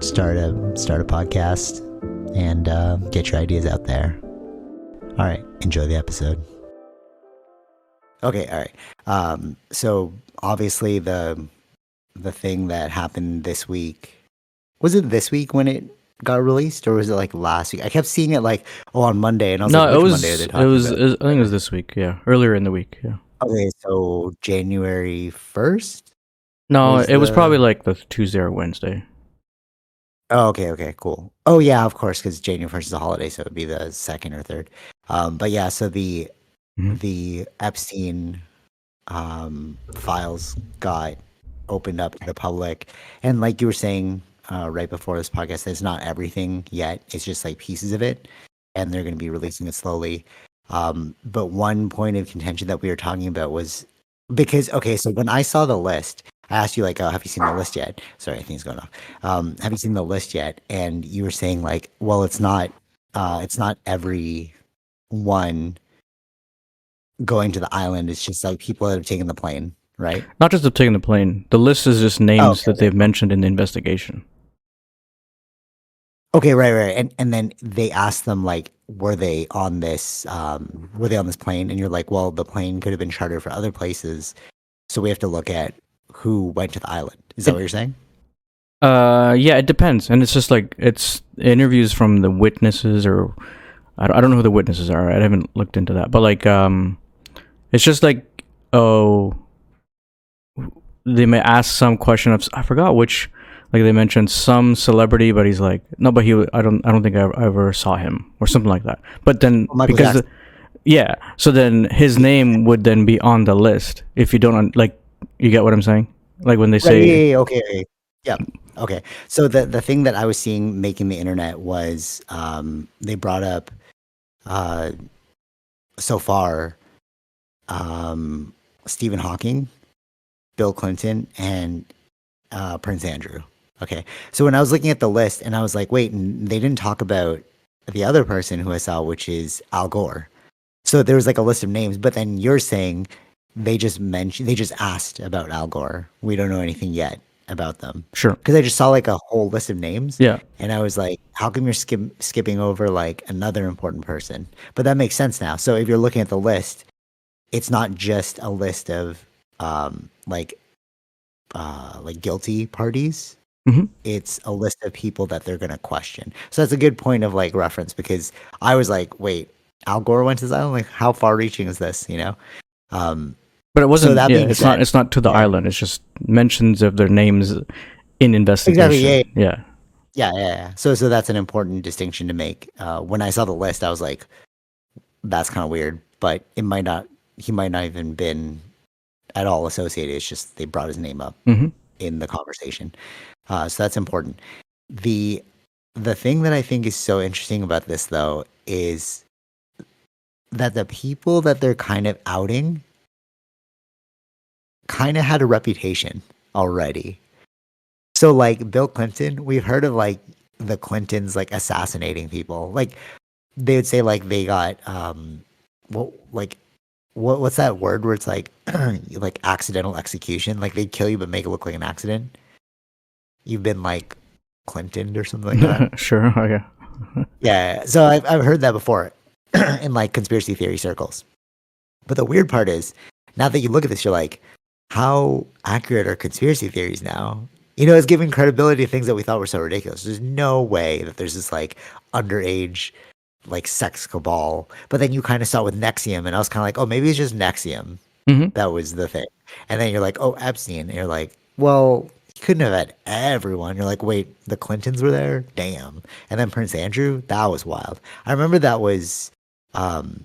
Start a start a podcast and uh, get your ideas out there. All right, enjoy the episode. Okay, all right. Um, so obviously the the thing that happened this week was it this week when it got released, or was it like last week? I kept seeing it like oh on Monday, and I was No, like, it was. Monday are they It was, about? it was- I think it was this week. Yeah, earlier in the week. Yeah. okay. So January first. No, Was it was probably like the Tuesday or Wednesday. Oh, okay, okay, cool. Oh, yeah, of course, because January first is a holiday, so it would be the second or third. Um, but yeah, so the Mhm. the Epstein um, files got opened up to the public, and like you were saying uh, right before this podcast, it's not everything yet. It's just like pieces of it, and they're going to be releasing it slowly. Um, but one point of contention that we were talking about was because okay, so when I saw the list, I asked you like, oh, have you seen the list yet? Sorry, I think it's going off. Um, have you seen the list yet? And you were saying like, well, it's not, uh, it's not every one going to the island. It's just like people that have taken the plane, right? Not just of taking the plane. The list is just names Oh, okay. that they've mentioned in the investigation. Okay, right, right. And and then they asked them like, were they on this um were they on this plane? And you're like, well, the plane could have been chartered for other places. So we have to look at who went to the island. Is that what you're saying? Uh, yeah, it depends, and it's just like it's interviews from the witnesses, or I don't, I don't know who the witnesses are. I haven't looked into that, but like, um, it's just like, oh, they may ask some question of I forgot which, like they mentioned some celebrity, but he's like, no, but he, I don't, I don't think I ever, saw him or something like that. But then Michael because, the, yeah, so then his name would then be on the list if you don't like, you get what I'm saying? Like when they say, yeah, yeah, yeah, okay. Yeah. Okay. So the the thing that I was seeing making the internet was um they brought up uh so far um Stephen Hawking, Bill Clinton, and uh Prince Andrew. Okay. So when I was looking at the list and I was like, wait, and they didn't talk about the other person who I saw, which is Al Gore. So there was like a list of names, but then you're saying they just mentioned they just asked about Al Gore. We don't know anything yet about them sure, because I just saw like a whole list of names, yeah. and I was like, how come you're skim- skipping over like another important person? But that makes sense now. So if you're looking at the list, it's not just a list of um like uh like guilty parties. Mhm. It's a list of people that they're gonna question. So that's a good point of like reference because I was like, wait, Al Gore went to this island. Like, how far reaching is this? You know. Um, But it wasn't. that yeah, it's not. It's not to the yeah. island. It's just mentions of their names in investigation. yeah, yeah. Yeah, yeah, yeah. So, so that's an important distinction to make. Uh, when I saw the list, I was like, "That's kind of weird," but it might not. He might not even been at all associated. It's just they brought his name up Mhm. in the conversation. Uh, so that's important. the The thing that I think is so interesting about this, though, is that the people that they're kind of outing kind of had a reputation already. So like Bill Clinton, we've heard of like the Clintons like assassinating people. Like they would say like they got um what like what what's that word where it's like like accidental execution? Like they kill you but make it look like an accident. You've been like Clinton or something like that. sure. Oh, yeah. Yeah, so I've I've heard that before in like conspiracy theory circles. But the weird part is, now that you look at this, you're like, how accurate are conspiracy theories now? You know, it's giving credibility to things that we thought were so ridiculous. There's no way that there's this like underage like sex cabal. But then you kind of saw it with NXIVM, and I was kind of like, oh, maybe it's just NXIVM. Mhm. That was the thing. And then you're like, oh, Epstein. And you're like, well, he couldn't have had everyone. You're like, wait, the Clintons were there? Damn. And then Prince Andrew, that was wild. I remember that was um,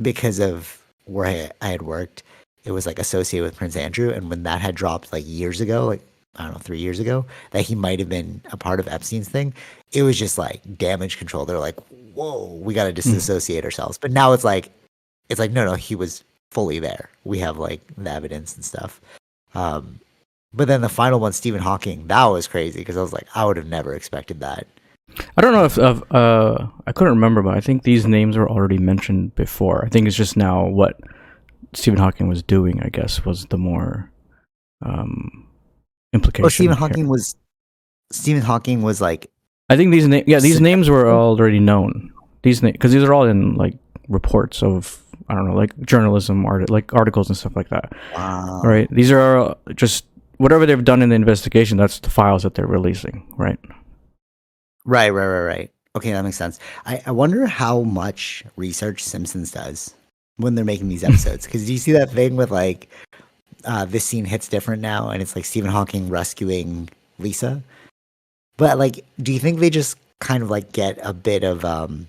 because of where I, I had worked. It was like associated with Prince Andrew. And when that had dropped like years ago, like, I don't know, three years ago, that he might have been a part of Epstein's thing, it was just like damage control. They're like, whoa, we got to disassociate ourselves. But now it's like, it's like, no, no, he was fully there. We have like the evidence and stuff. Um, but then the final one, Stephen Hawking, that was crazy because I was like, I would have never expected that. I don't know if, if uh, I couldn't remember, but I think these names were already mentioned before. I think it's just now what Stephen Hawking was doing. I guess was the more um, implication. Well, Stephen here. Hawking was Stephen Hawking was like, I think these names, yeah, these names were already known. These because these are all in like reports of I don't know, like journalism, art, like articles and stuff like that. wow. Right? These are just whatever they've done in the investigation. That's the files that they're releasing. Right? right, right, right, right. Okay, that makes sense. I, I wonder how much research Simpsons does when they're making these episodes. Because do you see that thing with like, uh, this scene hits different now, and it's like Stephen Hawking rescuing Lisa. But like, do you think they just kind of like get a bit of um,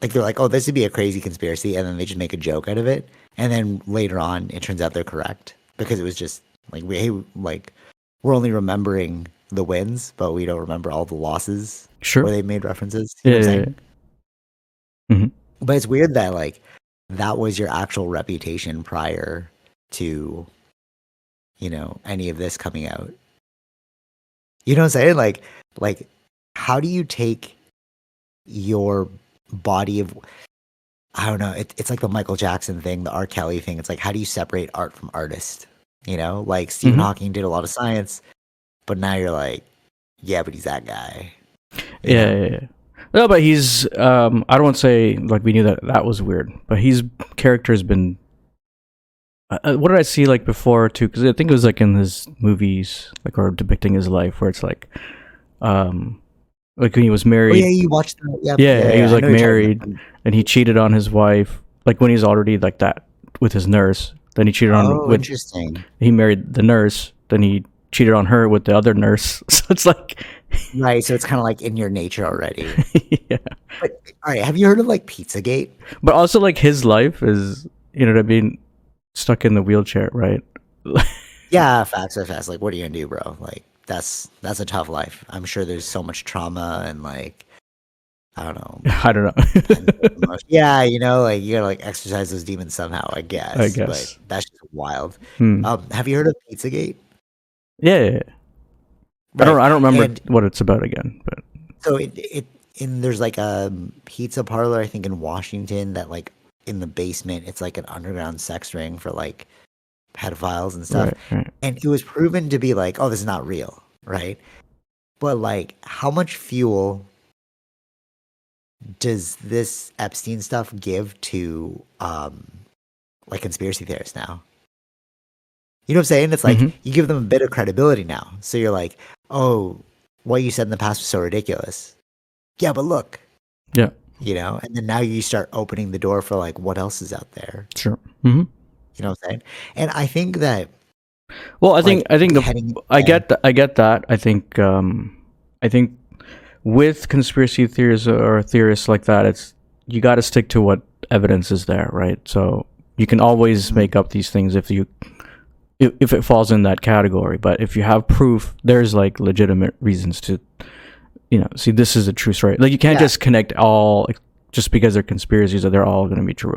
like they're like, oh, this would be a crazy conspiracy, and then they just make a joke out of it, and then later on it turns out they're correct because it was just like we hey, like we're only remembering the wins, but we don't remember all the losses Sure. where they made references. You know Yeah, what I'm yeah, saying? yeah. But it's weird that like that was your actual reputation prior to you know any of this coming out. You know what I'm saying? Like like how do you take your body of I don't know, it, it's like the Michael Jackson thing, the R. Kelly thing. It's like how do you separate art from artist? You know, like Stephen Mhm. Hawking did a lot of science, but now you're like, yeah, but he's that guy. Yeah, yeah, yeah. No, but he's. Um, I don't want to say like we knew that that was weird, but his character has been. Uh, uh, what did I see like before too? Because I think it was like in his movies, like or depicting his life, where it's like, um, like when he was Oh married yeah, you watched that. Yeah, Yeah, he was, like, know you're talking married. and he cheated on his wife, like when he's already like that with his nurse. Then he cheated on Oh, with interesting. he married the nurse. Then he cheated on her with the other nurse. So it's like, Right, so it's kind of like in your nature already. yeah. But all right, have you heard of like Pizzagate? But also like his life is, you know what I mean, stuck in the wheelchair, right? Yeah, facts are fast. Like, what are you gonna do, bro? Like, that's that's a tough life. I'm sure there's so much trauma and like, I don't know. I don't know. yeah, you know, like you gotta like exercise those demons somehow. I guess. I guess. But that's just wild. Hmm. Um, have you heard of Pizzagate? Yeah, yeah, yeah. I don't. I don't remember and- what it's about again, but So it it in there's like a pizza parlor I think in Washington that like in the basement it's like an underground sex ring for like pedophiles and stuff. right, right. and it was proven to be like, oh, this is not real, right? But like, how much fuel does this Epstein stuff give to um like conspiracy theorists now? You know what I'm saying? It's like Mhm. you give them a bit of credibility now. So you're like, oh, what you said in the past was so ridiculous. Yeah, but look. Yeah. You know, and then now you start opening the door for like what else is out there. Sure. hmm You know what I'm saying? And I think that Well, I think I think the I get that. I get that. I think um, I think with conspiracy theories or theorists like that, it's you got to stick to what evidence is there, right? So you can always Mhm. make up these things if you if, if it falls in that category. But if you have proof, there's like legitimate reasons to you know see this is a true story. Like you can't Yeah. just connect all just because they're conspiracies that they're all going to be true,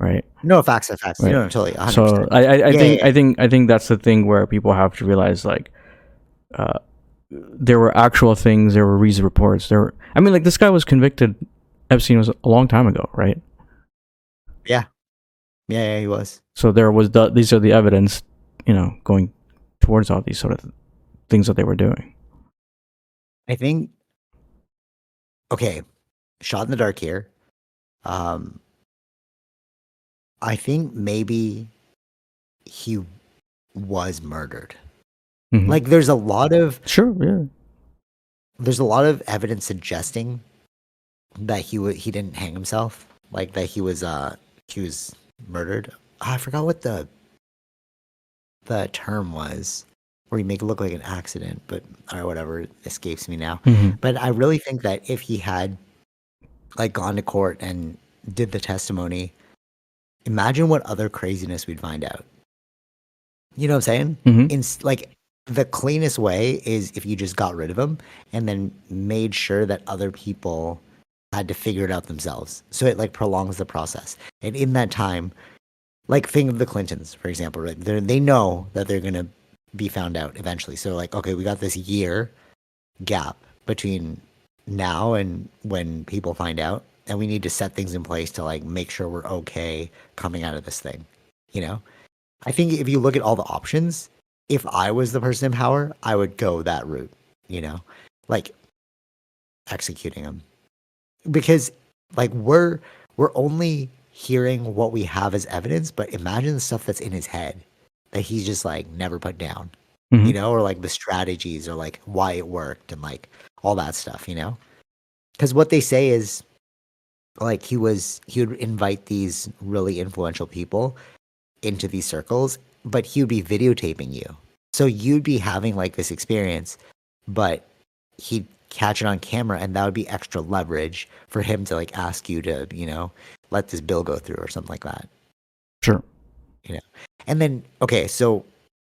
right? No facts are facts. Right. No, totally. 100%. So I, I, I Yeah, think yeah. I think I think that's the thing where people have to realize like uh, there were actual things, there were reason reports, there were I mean like this guy was convicted Epstein was a long time ago, right? yeah, yeah, he was. So there was the these are the evidence, you know, going towards all these sort of things that they were doing. I think. Okay, shot in the dark here. Um, I think maybe he was murdered. Mhm. Like there's a lot of sure, yeah. there's a lot of evidence suggesting that he wa he didn't hang himself, like that he was uh he was murdered. Ah, I forgot what the the term was, where you make it look like an accident, but or whatever escapes me now. Mhm. But I really think that if he had like gone to court and did the testimony, imagine what other craziness we'd find out. You know what I'm saying? Mhm. In like the cleanest way is if you just got rid of him and then made sure that other people had to figure it out themselves. So it like prolongs the process. And in that time, like thing of the Clintons, for example, right? They they know that they're gonna be found out eventually. So like, okay, we got this year gap between now and when people find out, and we need to set things in place to like make sure we're okay coming out of this thing. You know, I think if you look at all the options, if I was the person in power, I would go that route. You know, like executing them because like we're we're only hearing what we have as evidence, but imagine the stuff that's in his head that he's just like never put down Mhm. you know, or like the strategies or like why it worked and like all that stuff, you know? Because what they say is like he was, he would invite these really influential people into these circles, but he would be videotaping you. So you'd be having like this experience, but he'd catch it on camera and that would be extra leverage for him to like ask you to, you know, let this bill go through or something like that. Sure. You know. And then, okay, so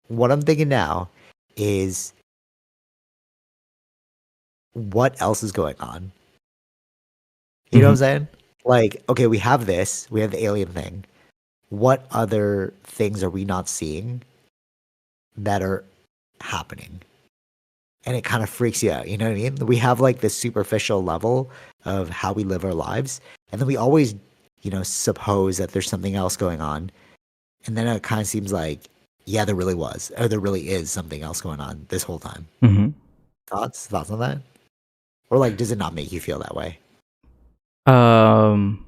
what I'm thinking now is what else is going on? You know what I'm mm-hmm. saying? Like, okay, we have this, we have the alien thing. What other things are we not seeing that are happening? And it kind of freaks you out, you know what I mean? We have like this superficial level of how we live our lives, and then we always, you know, suppose that there's something else going on. And then it kind of seems like, yeah, there really was, or there really is something else going on this whole time. hmm Thoughts? Thoughts on that? Or like, does it not make you feel that way? Um.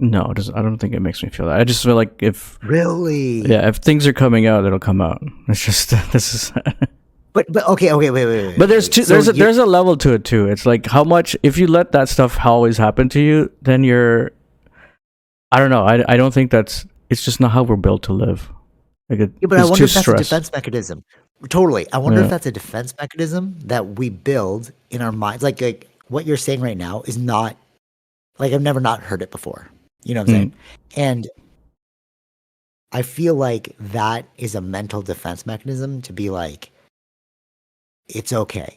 No, it doesn't, I don't think it makes me feel that. I just feel like if Really? yeah, if things are coming out, it'll come out. It's just this is. But but okay, okay, wait, wait, wait. but there's wait. two, So there's a, you- there's a level to it too. It's like how much if you let that stuff always happen to you, then you're. I don't know. I I don't think that's. It's just not how we're built to live. Like it, Yeah, but I wonder if that's a defense mechanism. Totally. I wonder Yeah. if that's a defense mechanism that we build in our minds. Like like what you're saying right now is not like I've never not heard it before. You know what I'm Mm. saying? And I feel like that is a mental defense mechanism to be like, it's okay.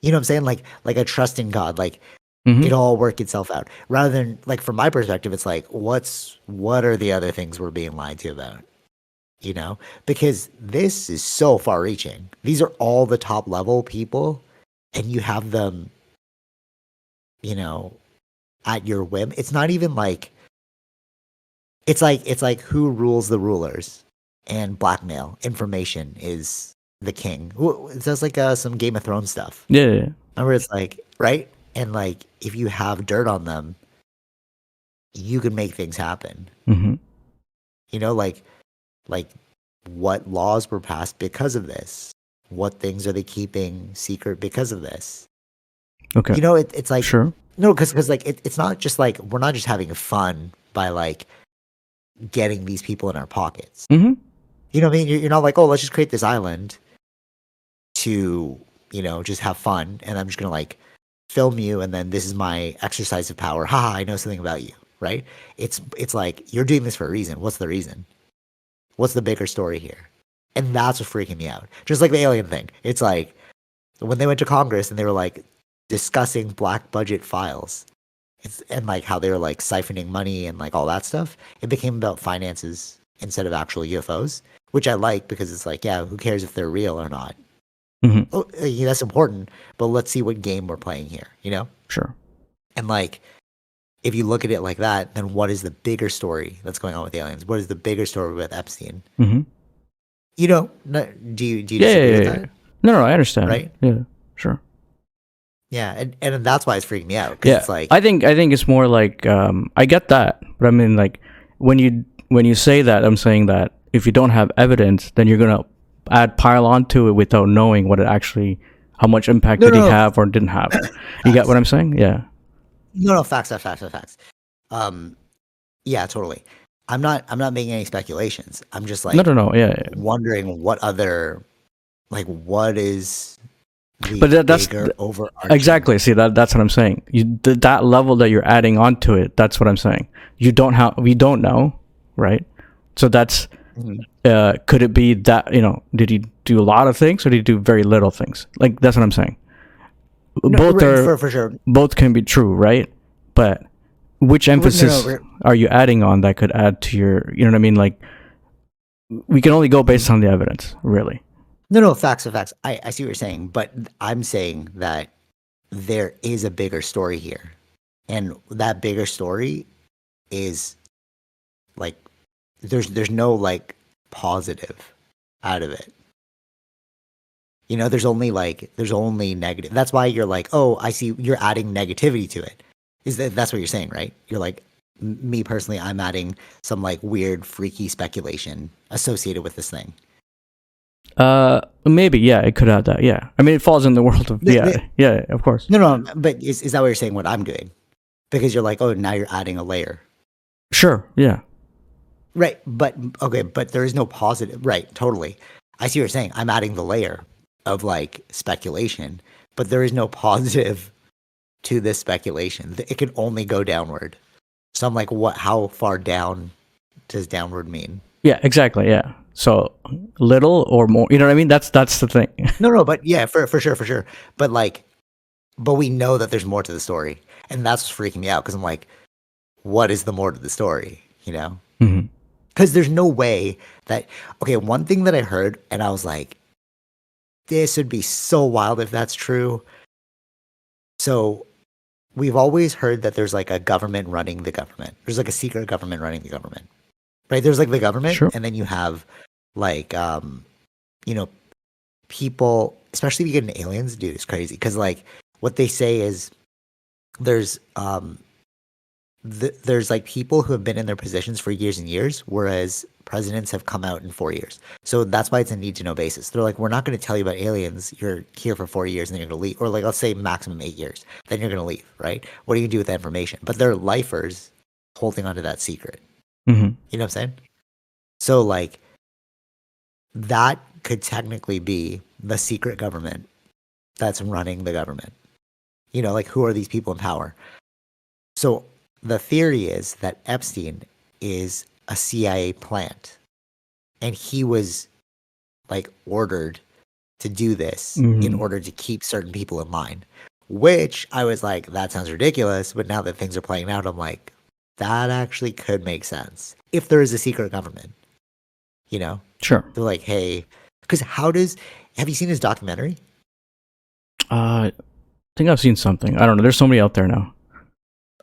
You know what I'm saying? Like like a trust in God. Like Mhm. it'll all work itself out. Rather than like from my perspective, it's like what's what are the other things we're being lied to about? You know? Because this is so far reaching. These are all the top level people and you have them you know at your whim. It's not even like it's like it's like who rules the rulers and blackmail information is the king. It sounds like uh, some Game of Thrones stuff. Yeah, yeah, yeah. Remember, it's like right, and like if you have dirt on them, you can make things happen. hmm You know, like like what laws were passed because of this. What things are they keeping secret because of this? Okay. You know, it, it's like sure. no, because like it, it's not just like we're not just having fun by like getting these people in our pockets. hmm You know what I mean? You're, you're not like, oh, let's just create this island to, you know, just have fun. And I'm just to like film you. And then this is my exercise of power. Haha, I know something about you. Right. It's, it's like, you're doing this for a reason. What's the reason? What's the bigger story here? And that's what freaking me out. Just like the alien thing. It's like when they went to Congress and they were like discussing black budget files. It's, and like how they were like siphoning money and like all that stuff. It became about finances instead of actual UFOs, which I like because it's like, yeah, who cares if they're real or not? Mhm. Oh, that's important, but let's see what game we're playing here, you know? Sure. And like, if you look at it like that, then what is the bigger story that's going on with the aliens? What is the bigger story with Epstein? Mm-hmm. You know, no, do you do you Yeah, yeah, disagree yeah, with yeah. No, no, I understand. Right? Yeah. Sure. Yeah, and, and that's why it's freaking me out because yeah it's like, i think i think it's more like um i get that but i mean like when you when you say that i'm saying that if you don't have evidence then you're gonna add pile onto it without knowing what it actually, how much impact No, did no, he no. have or didn't have. you get what I'm saying? Yeah. No, no, facts, facts, facts, facts. Um, yeah, totally. I'm not. I'm not making any speculations. I'm just like no, no, no. Yeah. yeah. wondering what other, like, what is But that- that's overarching. Exactly. See that that's what I'm saying. You th- that level that you're adding onto it. That's what I'm saying. You don't have. We don't know, right? So that's. Mhm. Uh, could it be that you know? Did he do a lot of things or did he do very little things? Like that's what I'm saying. No, both right, are for, for sure. both can be true, right? But which emphasis we're- are you adding on that could add to your? You know what I mean? Like we can only go based on the evidence, really. No, no, facts are facts. I, I see what you're saying, but I'm saying that there is a bigger story here. And that bigger story is like there's there's no like positive out of it. You know, there's only like there's only negative. That's why you're like, "Oh, I see you're adding negativity to it. Is that that's what you're saying, right? You're like me personally, I'm adding some like weird freaky speculation associated with this thing. Uh, maybe yeah, it could add that. Yeah, I mean, it falls in the world of yeah, yeah, of course. No, no, but is, is that what you're saying? What I'm doing? Because you're like, oh, now you're adding a layer, Sure, yeah, right? But okay, but there is no positive, right? Totally. I see what you're saying. I'm adding the layer of like speculation, but there is no positive to this speculation. It can only go downward. So I'm like, what? How far down does downward mean? yeah, exactly, yeah. So little or more, you know what I mean? That's that's the thing. No, no, but yeah, for for sure, for sure. But like, but we know that there's more to the story, and that's what's freaking me out because I'm like, what is the more to the story? You know? hmm because there's no way that okay one thing that i heard and i was like this would be so wild if that's true. So we've always heard that there's like a government running the government. There's like a secret government running the government right? There's like the government Sure. and then you have like um you know people especially if you get into aliens dude it's crazy. Because like what they say is there's um th- there's like people who have been in their positions for years and years, whereas presidents have come out in four years. So that's why it's a need to know basis. They're like, we're not going to tell you about aliens. You're here for four years and then you're going to leave. Or like, let's say maximum eight years. Then you're going to leave, right? What are you going to do with that information? But they're lifers holding onto that secret. hmm You know what I'm saying? So like, that could technically be the secret government that's running the government. You know, like who are these people in power? So the theory is that Epstein is a CIA plant and he was like ordered to do this in Mhm. order to keep certain people in line. Which I was like, that sounds ridiculous. But now that things are playing out, I'm like, that actually could make sense if there is a secret government. You know, Sure. they're like, hey, because how does have you seen his documentary? Uh, I think I've seen something. I don't know. There's so many out there now.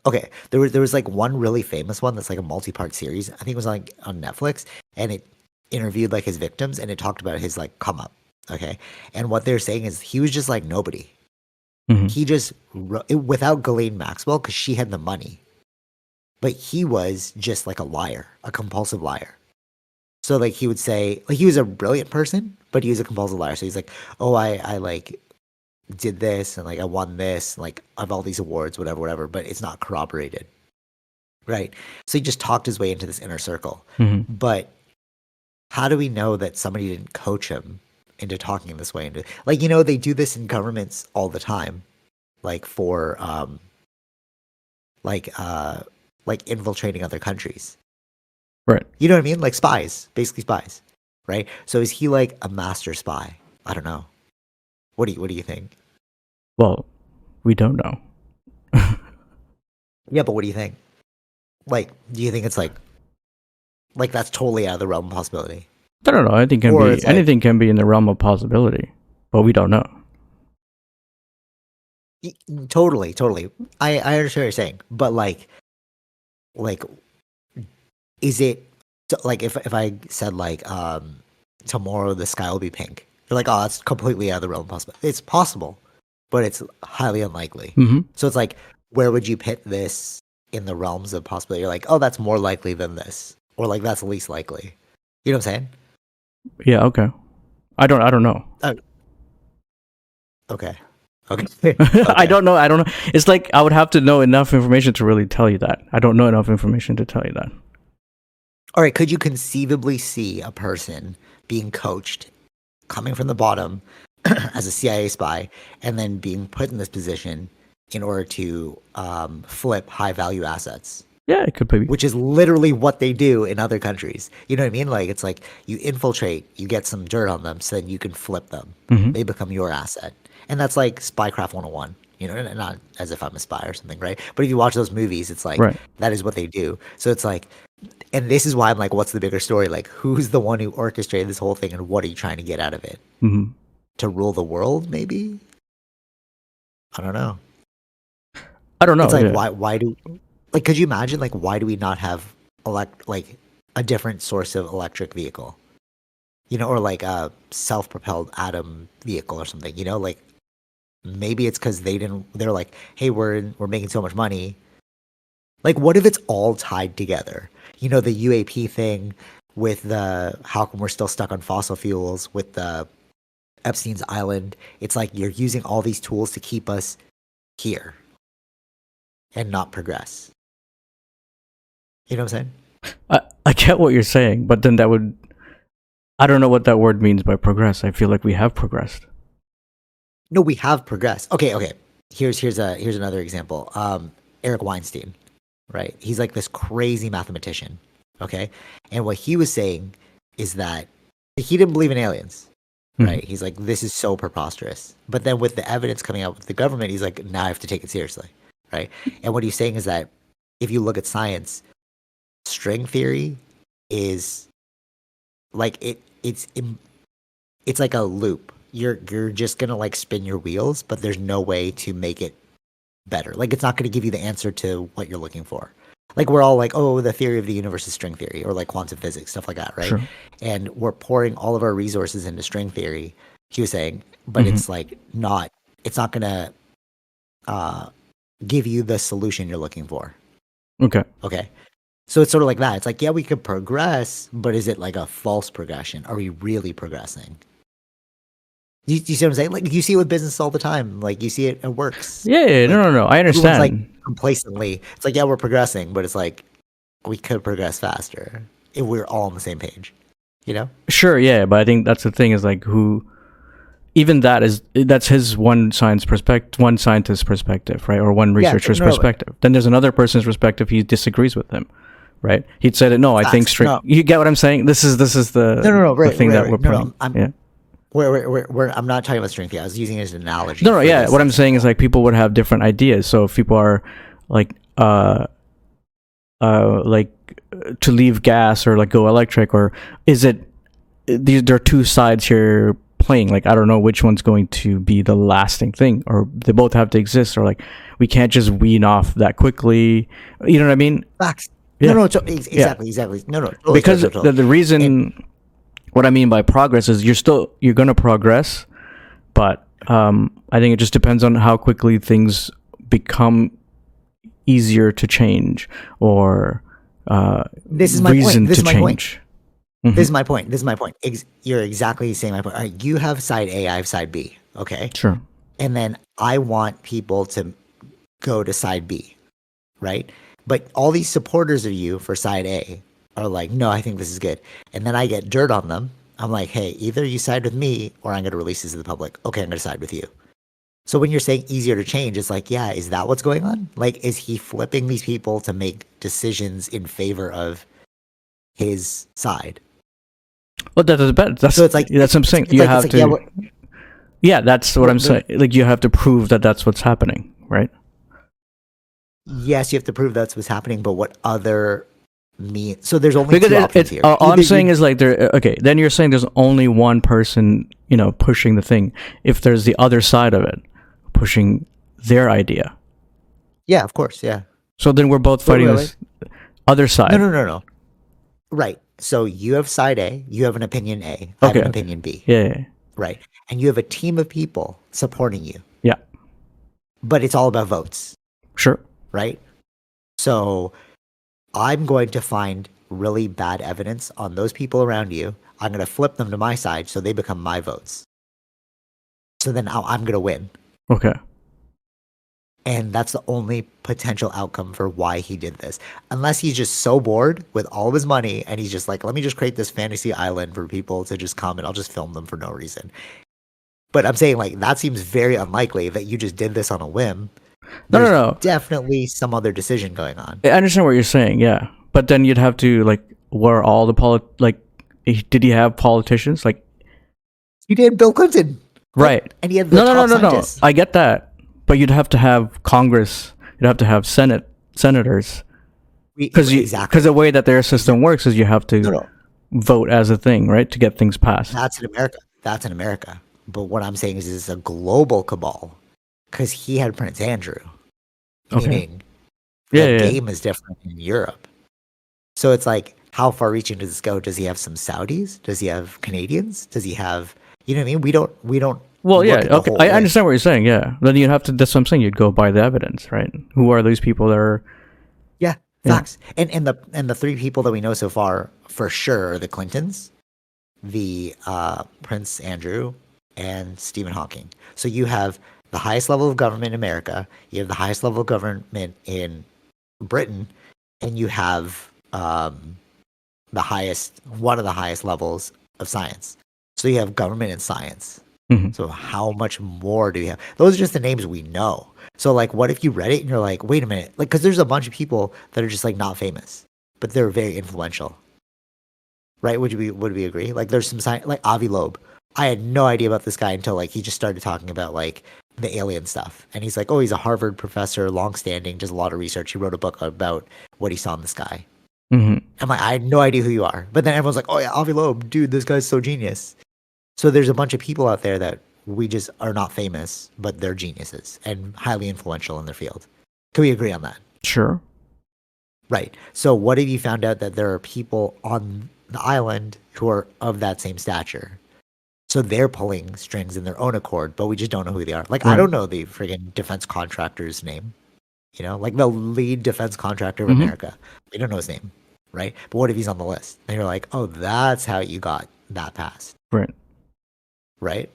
Okay, there was there was like one really famous one that's like a multi-part series. I think it was like on Netflix, and it interviewed like his victims, and it talked about his like come up. Okay, and what they're saying is he was just like nobody. Mhm. He just without Ghislaine Maxwell because she had the money, but he was just like a liar, a compulsive liar. So like he would say like he was a brilliant person, but he was a compulsive liar. So he's like, oh, I I like did this and like I won this, like I have all these awards, whatever, whatever, but it's not corroborated. Right. So he just talked his way into this inner circle. Mhm. But how do we know that somebody didn't coach him into talking this way? Into like you know they do this in governments all the time, like for um, like uh, like infiltrating other countries. Right. You know what I mean? Like spies, basically spies, right? So is he like a master spy? I don't know. What do you What do you think? Well, we don't know. Yeah, but what do you think? Like, do you think it's like, like that's totally out of the realm of possibility? I don't know. Anything can Or be it's like- anything can be in the realm of possibility, but we don't know. Totally, totally. I I understand what you're saying, but like, like, is it so, like if if I said like um tomorrow the sky will be pink? You're like, oh, it's completely out of the realm of possibility. It's possible, but it's highly unlikely. hmm So it's like, where would you pit this in the realms of possibility? You're like, oh, that's more likely than this, or like that's least likely. You know what I'm saying? Yeah. Okay. I don't. I don't know. Okay. Okay. I don't know. I don't know. It's like I would have to know enough information to really tell you that. I don't know enough information to tell you that. All right. Could you conceivably see a person being coached, coming from the bottom as a CIA spy, and then being put in this position in order to um, flip high value assets? Yeah, it could be. which is literally what they do in other countries. You know what I mean? Like it's like you infiltrate, you get some dirt on them, so then you can flip them. Mhm. They become your asset, and that's like spycraft 101. You know, not as if I'm a spy or something, right? But if you watch those movies, it's like Right. that is what they do. So it's like, and this is why I'm like, what's the bigger story? Like, who's the one who orchestrated this whole thing, and what are you trying to get out of it? hmm To rule the world, maybe? I don't know. I don't know. it's like yeah. why why do like could you imagine like why do we not have elect like a different source of electric vehicle you know or like a self-propelled atom vehicle or something you know like maybe it's because they didn't they're like hey we're we're making so much money like what if it's all tied together you know the uap thing with the how come we're still stuck on fossil fuels with the epstein's island it's like you're using all these tools to keep us here and not progress. You know what I'm saying? I, I get what you're saying, but then that would. I don't know what that word means by progress. I feel like we have progressed. No, we have progressed. Okay, okay. Here's here's a here's another example. Um, Eric Weinstein, right? He's like this crazy mathematician. Okay, and what he was saying is that he didn't believe in aliens. Mhm. Right? He's like, this is so preposterous. But then with the evidence coming out with the government, he's like, now I have to take it seriously. Right? And what he's saying is that if you look at science, string theory is like it it's it's like a loop. You're you're just gonna like spin your wheels, but there's no way to make it better. Like it's not gonna give you the answer to what you're looking for. Like we're all like, oh, the theory of the universe is string theory, or like quantum physics, stuff like that, right? Sure. And we're pouring all of our resources into string theory. He was saying, but Mhm. it's like not. It's not gonna uh, give you the solution you're looking for. Okay. Okay. So it's sort of like that. It's like, yeah, we could progress, but is it like a false progression? Are we really progressing? You, you see what I'm saying? Like you see it with business all the time. Like you see it, it works Yeah, yeah, no, no, no. I understand. like complacently. It's like, yeah, we're progressing, but it's like we could progress faster if we're all on the same page. You know? Sure, yeah, but I think that's the thing is like who even that is that's his one science perspective one scientist's perspective, right? Or one Yeah, researcher's no, but- perspective. Then there's another person's perspective he disagrees with him. Right? He'd said it no, I think straight. no. you get what I'm saying? This is this is the No, no, no, the thing right, that right. we're No, no, putting. I'm- yeah. I'm not talking about string theory. I was using it as an analogy. No, no, yeah. this. What I'm saying is like people would have different ideas. So if people are like uh uh like to leave gas or like go electric or is it these there are two sides here playing like I don't know which one's going to be the lasting thing or they both have to exist or like we can't just wean off that quickly. You know what I mean? Facts. Yeah. No, no, ex- exactly, exactly. No, no. totally, because totally, totally. the, the reason what i mean by progress is you're still you're going to progress but um, i think it just depends on how quickly things become easier to change or uh, This is my point. This to is my point. change This is my point. This is my point. Ex- you're exactly saying my point. All right, you have side A, I have side B. Okay. sure And then I want people to go to side B, right? But all these supporters of you for side A are like, no, I think this is good. And then I get dirt on them. I'm like, hey, either you side with me or I'm going to release this to the public. Okay, I'm going to side with you. So when you're saying easier to change, it's like, yeah, is that what's going on? Like, is he flipping these people to make decisions in favor of his side? well that, that's that's So it's like that's what i'm saying it's you like- have like, to yeah, yeah, that's what i'm saying like you have to prove that that's what's happening right yes, you have to prove that's what's happening, but what other mean? So there's only because two it, options it, here. Uh, all, all i'm saying you- is like there uh, okay then you're saying there's only one person you know pushing the thing if there's the other side of it pushing their idea yeah, of course, yeah. so then we're both Wait, fighting wait, this other side No, no, no, no. Right. So you have side A, you have an opinion A, I have an opinion B, yeah, yeah yeah. right? And you have a team of people supporting you, yeah but it's all about votes, sure right? So I'm going to find really bad evidence on those people around you. I'm going to flip them to my side so they become my votes. So then I'm going to win. Okay. And that's the only potential outcome for why he did this. Unless he's just so bored with all of his money and he's just like, let me just create this fantasy island for people to just come and I'll just film them for no reason. But I'm saying, like, that seems very unlikely that you just did this on a whim. No, no, no. Definitely some other decision going on. I understand what you're saying, yeah. But then you'd have to like were all the polit like did he have politicians? Like he did Bill Clinton. right. And he had the No, no, no, no, no. I get that. But you'd have to have Congress, you'd have to have Senate senators because exactly. because the way that their system works is you have to No, no. vote as a thing, right, to get things passed. That's in America. That's in America. But what I'm saying is, it's a global cabal because he had Prince Andrew. Okay. Meaning, Yeah, the yeah, game is different in Europe. So it's like, how far reaching does this go? Does he have some Saudis? Does he have Canadians? Does he have, you know what I mean? We don't, we don't. Well, yeah, okay. I list. understand what you're saying. Yeah, then you'd have to. That's what I'm saying. You'd go by the evidence, right? Who are these people that are? Yeah, Yeah. facts. And and the and the three people that we know so far for sure are the Clintons, the uh, Prince Andrew, and Stephen Hawking. So you have the highest level of government in America. You have the highest level of government in Britain, and you have um, the highest one of the highest levels of science. So you have government and science. Mhm. So how much more do you have? Those are just the names we know. So like, what if you read it and you're like, wait a minute, like, because there's a bunch of people that are just like not famous, but they're very influential, right? Would you be would we agree? Like, there's some sci- like Avi Loeb. I had no idea about this guy until like he just started talking about like the alien stuff, and he's like, oh, he's a Harvard professor, long-standing, does a lot of research. He wrote a book about what he saw in the sky. hmm I'm like, I had no idea who you are. But then everyone's like, oh yeah, Avi Loeb, dude, this guy's so genius. So there's a bunch of people out there that we just are not famous, but they're geniuses and highly influential in their field. Can we agree on that? Sure. Right. So what if you found out that there are people on the island who are of that same stature? So they're pulling strings in their own accord, but we just don't know who they are. Like I don't know the friggin' defense contractor's name. You know, like the lead defense contractor of Mhm. America. We don't know his name, right? But what if he's on the list? And you're like, oh, that's how you got that passed, Right. right?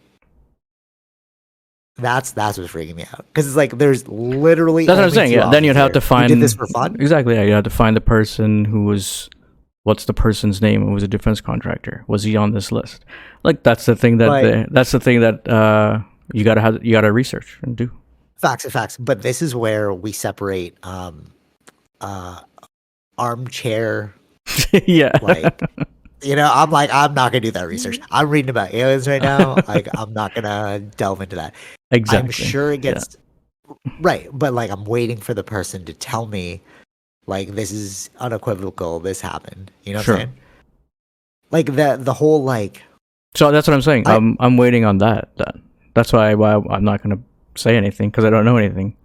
That's that's what's freaking me out because it's like there's literally That's what I'm saying. Yeah. Then you'd have to find did this for fun. Exactly. Yeah. you have to find the person who was. What's the person's name? Who was a defense contractor? Was he on this list? Like that's the thing that Right. the, that's the thing that uh, you gotta have you gotta research and do. Facts and facts. But this is where we separate um uh armchair yeah. like you know, I'm like, I'm not gonna do that research. I'm reading about aliens right now. like I'm not gonna delve into that. exactly. I'm sure it gets right, but like I'm waiting for the person to tell me like this is unequivocal, this happened. You know what Sure. I'm saying? Like the the whole like So that's what I'm saying. I- I'm I'm waiting on that. Then that's why why I'm not gonna say anything because I don't know anything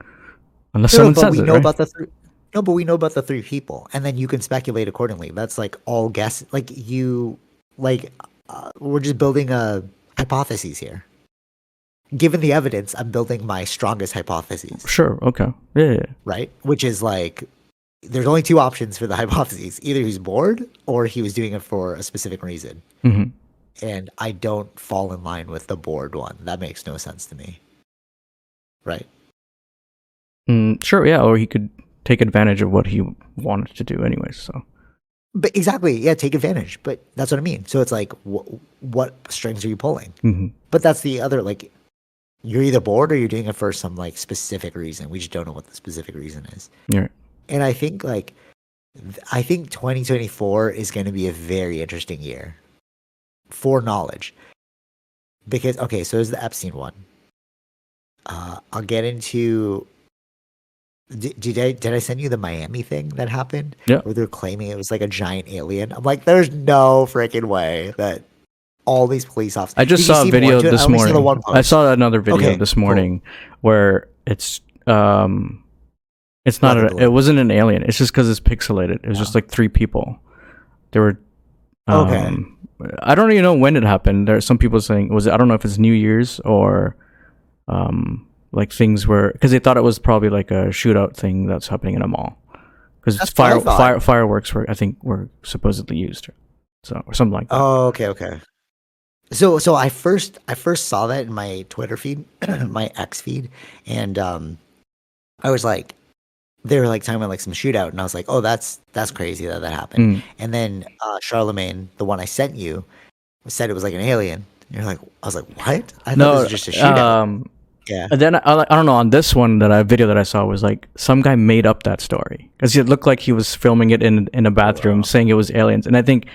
unless No, someone but says we it. know right? about the three. No, but we know about the three people, and then you can speculate accordingly. That's like all guess. Like you, like uh, we're just building a hypotheses here. Given the evidence, I'm building my strongest hypotheses, Sure. Okay. Yeah. yeah. right? Which is like, there's only two options for the hypotheses: either he's bored or he was doing it for a specific reason. hmm And I don't fall in line with the bored one. That makes no sense to me, right? Mm, sure. Yeah. Or he could take advantage of what he wanted to do anyway. So But exactly, yeah, take advantage. But that's what I mean. So it's like, wh- what strings are you pulling? hmm But that's the other like, you're either bored or you're doing it for some like specific reason. We just don't know what the specific reason is. yeah. And I think like, I think 2024 is going to be a very interesting year for knowledge. Because okay, so there's the Epstein one. Uh, I'll get into. Did, did I did I send you the Miami thing that happened? Yeah. Where they're claiming it was like a giant alien. I'm like, there's no freaking way that all these police officers. I just saw a video to? I this saw morning. I saw another video Okay, this cool. morning where it's um, it's not a, it wasn't an alien. It's just because it's pixelated. It was just like three people. There were. Okay. Um, I don't even know when it happened. There are some people saying was it, I don't know if it's New Year's or, um, like things were because they thought it was probably like a shootout thing that's happening in a mall because That's what I fire, fire fireworks were I think were supposedly used. so or something like that. Oh, okay, okay. So so I first I first saw that in my Twitter feed, my X feed, and um I was like they were like talking about like some shootout and I was like, "Oh, that's that's crazy that that happened." Mm. And then uh Charlamagne, the one I sent you, said it was like an alien. And you're like I was like, "What?" I thought no, this was just a shootout. um, yeah. and then I, I don't know. On this one that I video that I saw was like some guy made up that story because it looked like he was filming it in in a bathroom, saying it was aliens. And I think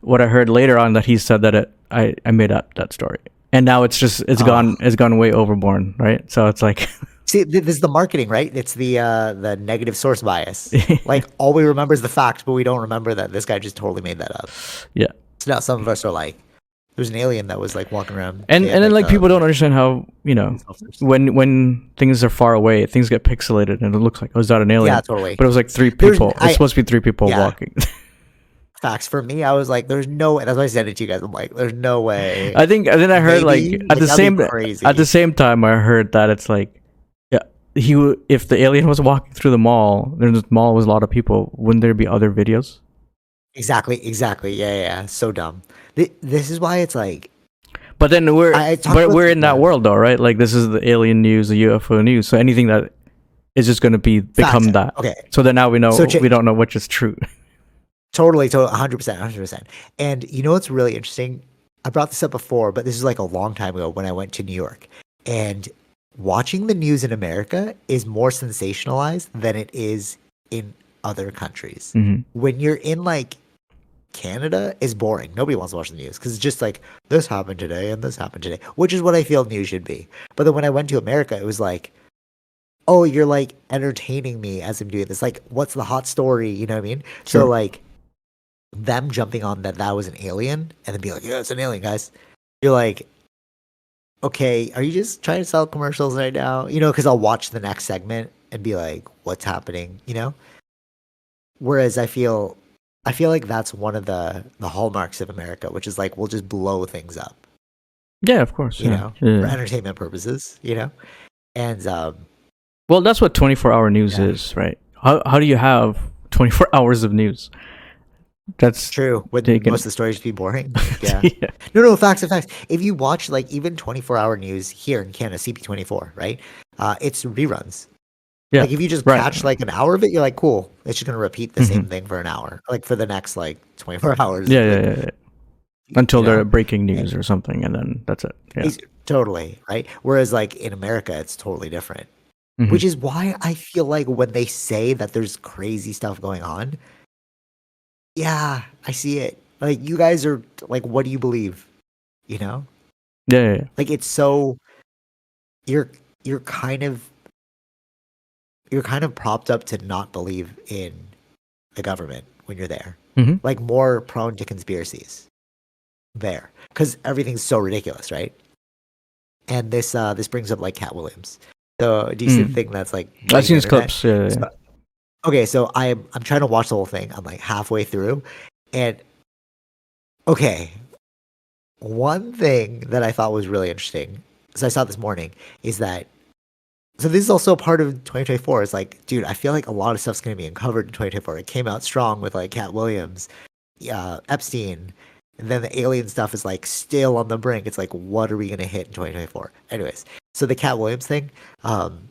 what I heard later on that he said that it, I I made up that story, and now it's just it's Oh. gone it's gone way overboard, right? So it's like See, th- this is the marketing, right? It's the uh the negative source bias. like all we remember is the fact, but we don't remember that this guy just totally made that up. yeah. So now some of us are like, there's an alien that was like walking around. and and then like uh, people don't understand how you know when when things are far away things get pixelated and it looks like oh is that an alien Yeah, totally. but it was like three There's- people I- it's supposed to be three people yeah. walking Facts for me, I was like, there's no way. That's why I said it to you guys. I'm like, there's no way. i think and then i heard Maybe, like like, at the same at the same time i heard that it's like he w- if the alien was walking through the mall and the mall was a lot of people wouldn't there be other videos exactly, exactly. Yeah, yeah, yeah. So dumb. Th- This is why it's like, but then we're but we're in that world though right like this is the alien news the ufo news so anything that is just going to be become that Okay, so then now we know So cha- we don't know which is true totally, totally, 100, percent 100. percent And you know what's really interesting? I brought this up before, but this is like a long time ago when I went to New York, and watching the news in America is more sensationalized than it is in other countries. hmm when you're in like Canada is boring. Nobody wants to watch the news because it's just like this happened today and this happened today, which is what I feel news should be. But then when I went to America, it was like, oh, you're like entertaining me as I'm doing this. Like, what's the hot story? You know what I mean? So like them jumping on that that was an alien and then be like, yeah, it's an alien, guys. You're like, okay, are you just trying to sell commercials right now? You know, because I'll watch the next segment and be like, what's happening? You know. Whereas I feel, I feel like that's one of the the hallmarks of America, which is like we'll just blow things up, yeah of course you yeah. know, Yeah. for entertainment purposes, you know. And um, Well, that's what 24 hour news Yeah. is, right? How, how do you have 24 hours of news? That's true, would Taken- most of the stories be boring? Yeah. yeah. No, no, facts and facts. If you watch like even 24 hour news here in Canada, CP24, right? Uh, it's reruns. Yeah, Like if you just right. catch like an hour of it, you're like, cool. It's just gonna repeat the same thing for an hour, like for the next like 24 hours. Yeah, yeah, yeah, yeah. Until you they're breaking news or something, and then that's it. Yeah. Ex- Totally right. Whereas like in America, it's totally different. Mhm. Which is why I feel like when they say that there's crazy stuff going on, yeah, I see it. Like you guys are like, what do you believe? You know, Yeah, yeah, yeah. like it's so you're you're kind of you're kind of propped up to not believe in the government when you're there. Mhm. Like more prone to conspiracies there because everything's so ridiculous, right? And this uh this brings up like Katt Williams. the decent Mm. thing that's like I've seen his clips. Yeah, yeah. So- okay, so I'm I'm trying to watch the whole thing. I'm like halfway through, and okay, one thing that I thought was really interesting, so I saw this morning, is that so this is also part of 2024. It's like, dude, I feel like a lot of stuff's gonna be uncovered in 2024. It came out strong with like Katt Williams, uh, Epstein, and then the alien stuff is like still on the brink. It's like, what are we gonna hit in 2024? Anyways, so the Katt Williams thing, um,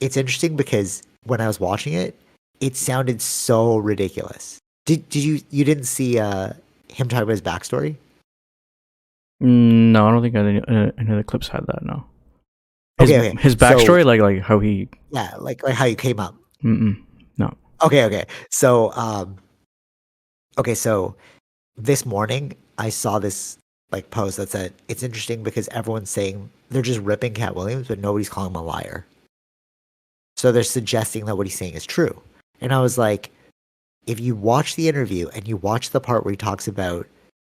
it's interesting because when I was watching it, it sounded so ridiculous. Did did you you didn't see uh him talk about his backstory? No, I don't think any, uh, any of the clips had that. No. His, Okay, okay. his So- backstory, like like how he. Yeah, like like how you came up. Mm-mm. Okay, okay. So um okay, so this morning I saw this like post that said it's interesting because everyone's saying they're just ripping Katt Williams, but nobody's calling him a liar. So they're suggesting that what he's saying is true. And I was like, if you watch the interview and you watch the part where he talks about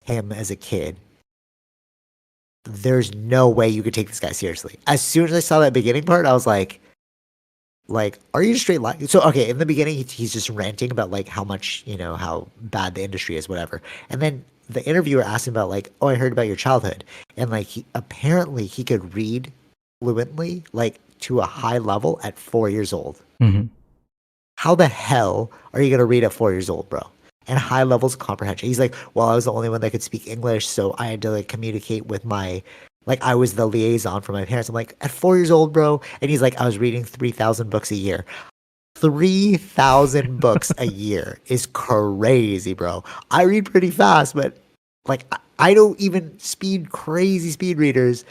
him as a kid, there's no way you could take this guy seriously. As soon as I saw that beginning part, I was like, like, are you straight lying? So, okay, in the beginning, he's just ranting about like how much, you know, how bad the industry is, whatever. And then the interviewer asked him about like, oh, I heard about your childhood. And like, he, apparently he could read fluently, like to a high level at four years old. hmm How the hell are you going to read at four years old, bro? and high levels of comprehension. He's like, well, I was the only one that could speak English, so I had to like communicate with my like I was the liaison for my parents. I'm like, at four years old, bro. And he's like, I was reading 3,000 books a year. 3,000 books a year is crazy, bro. I read pretty fast, but like, I- don't even speed crazy speed readers.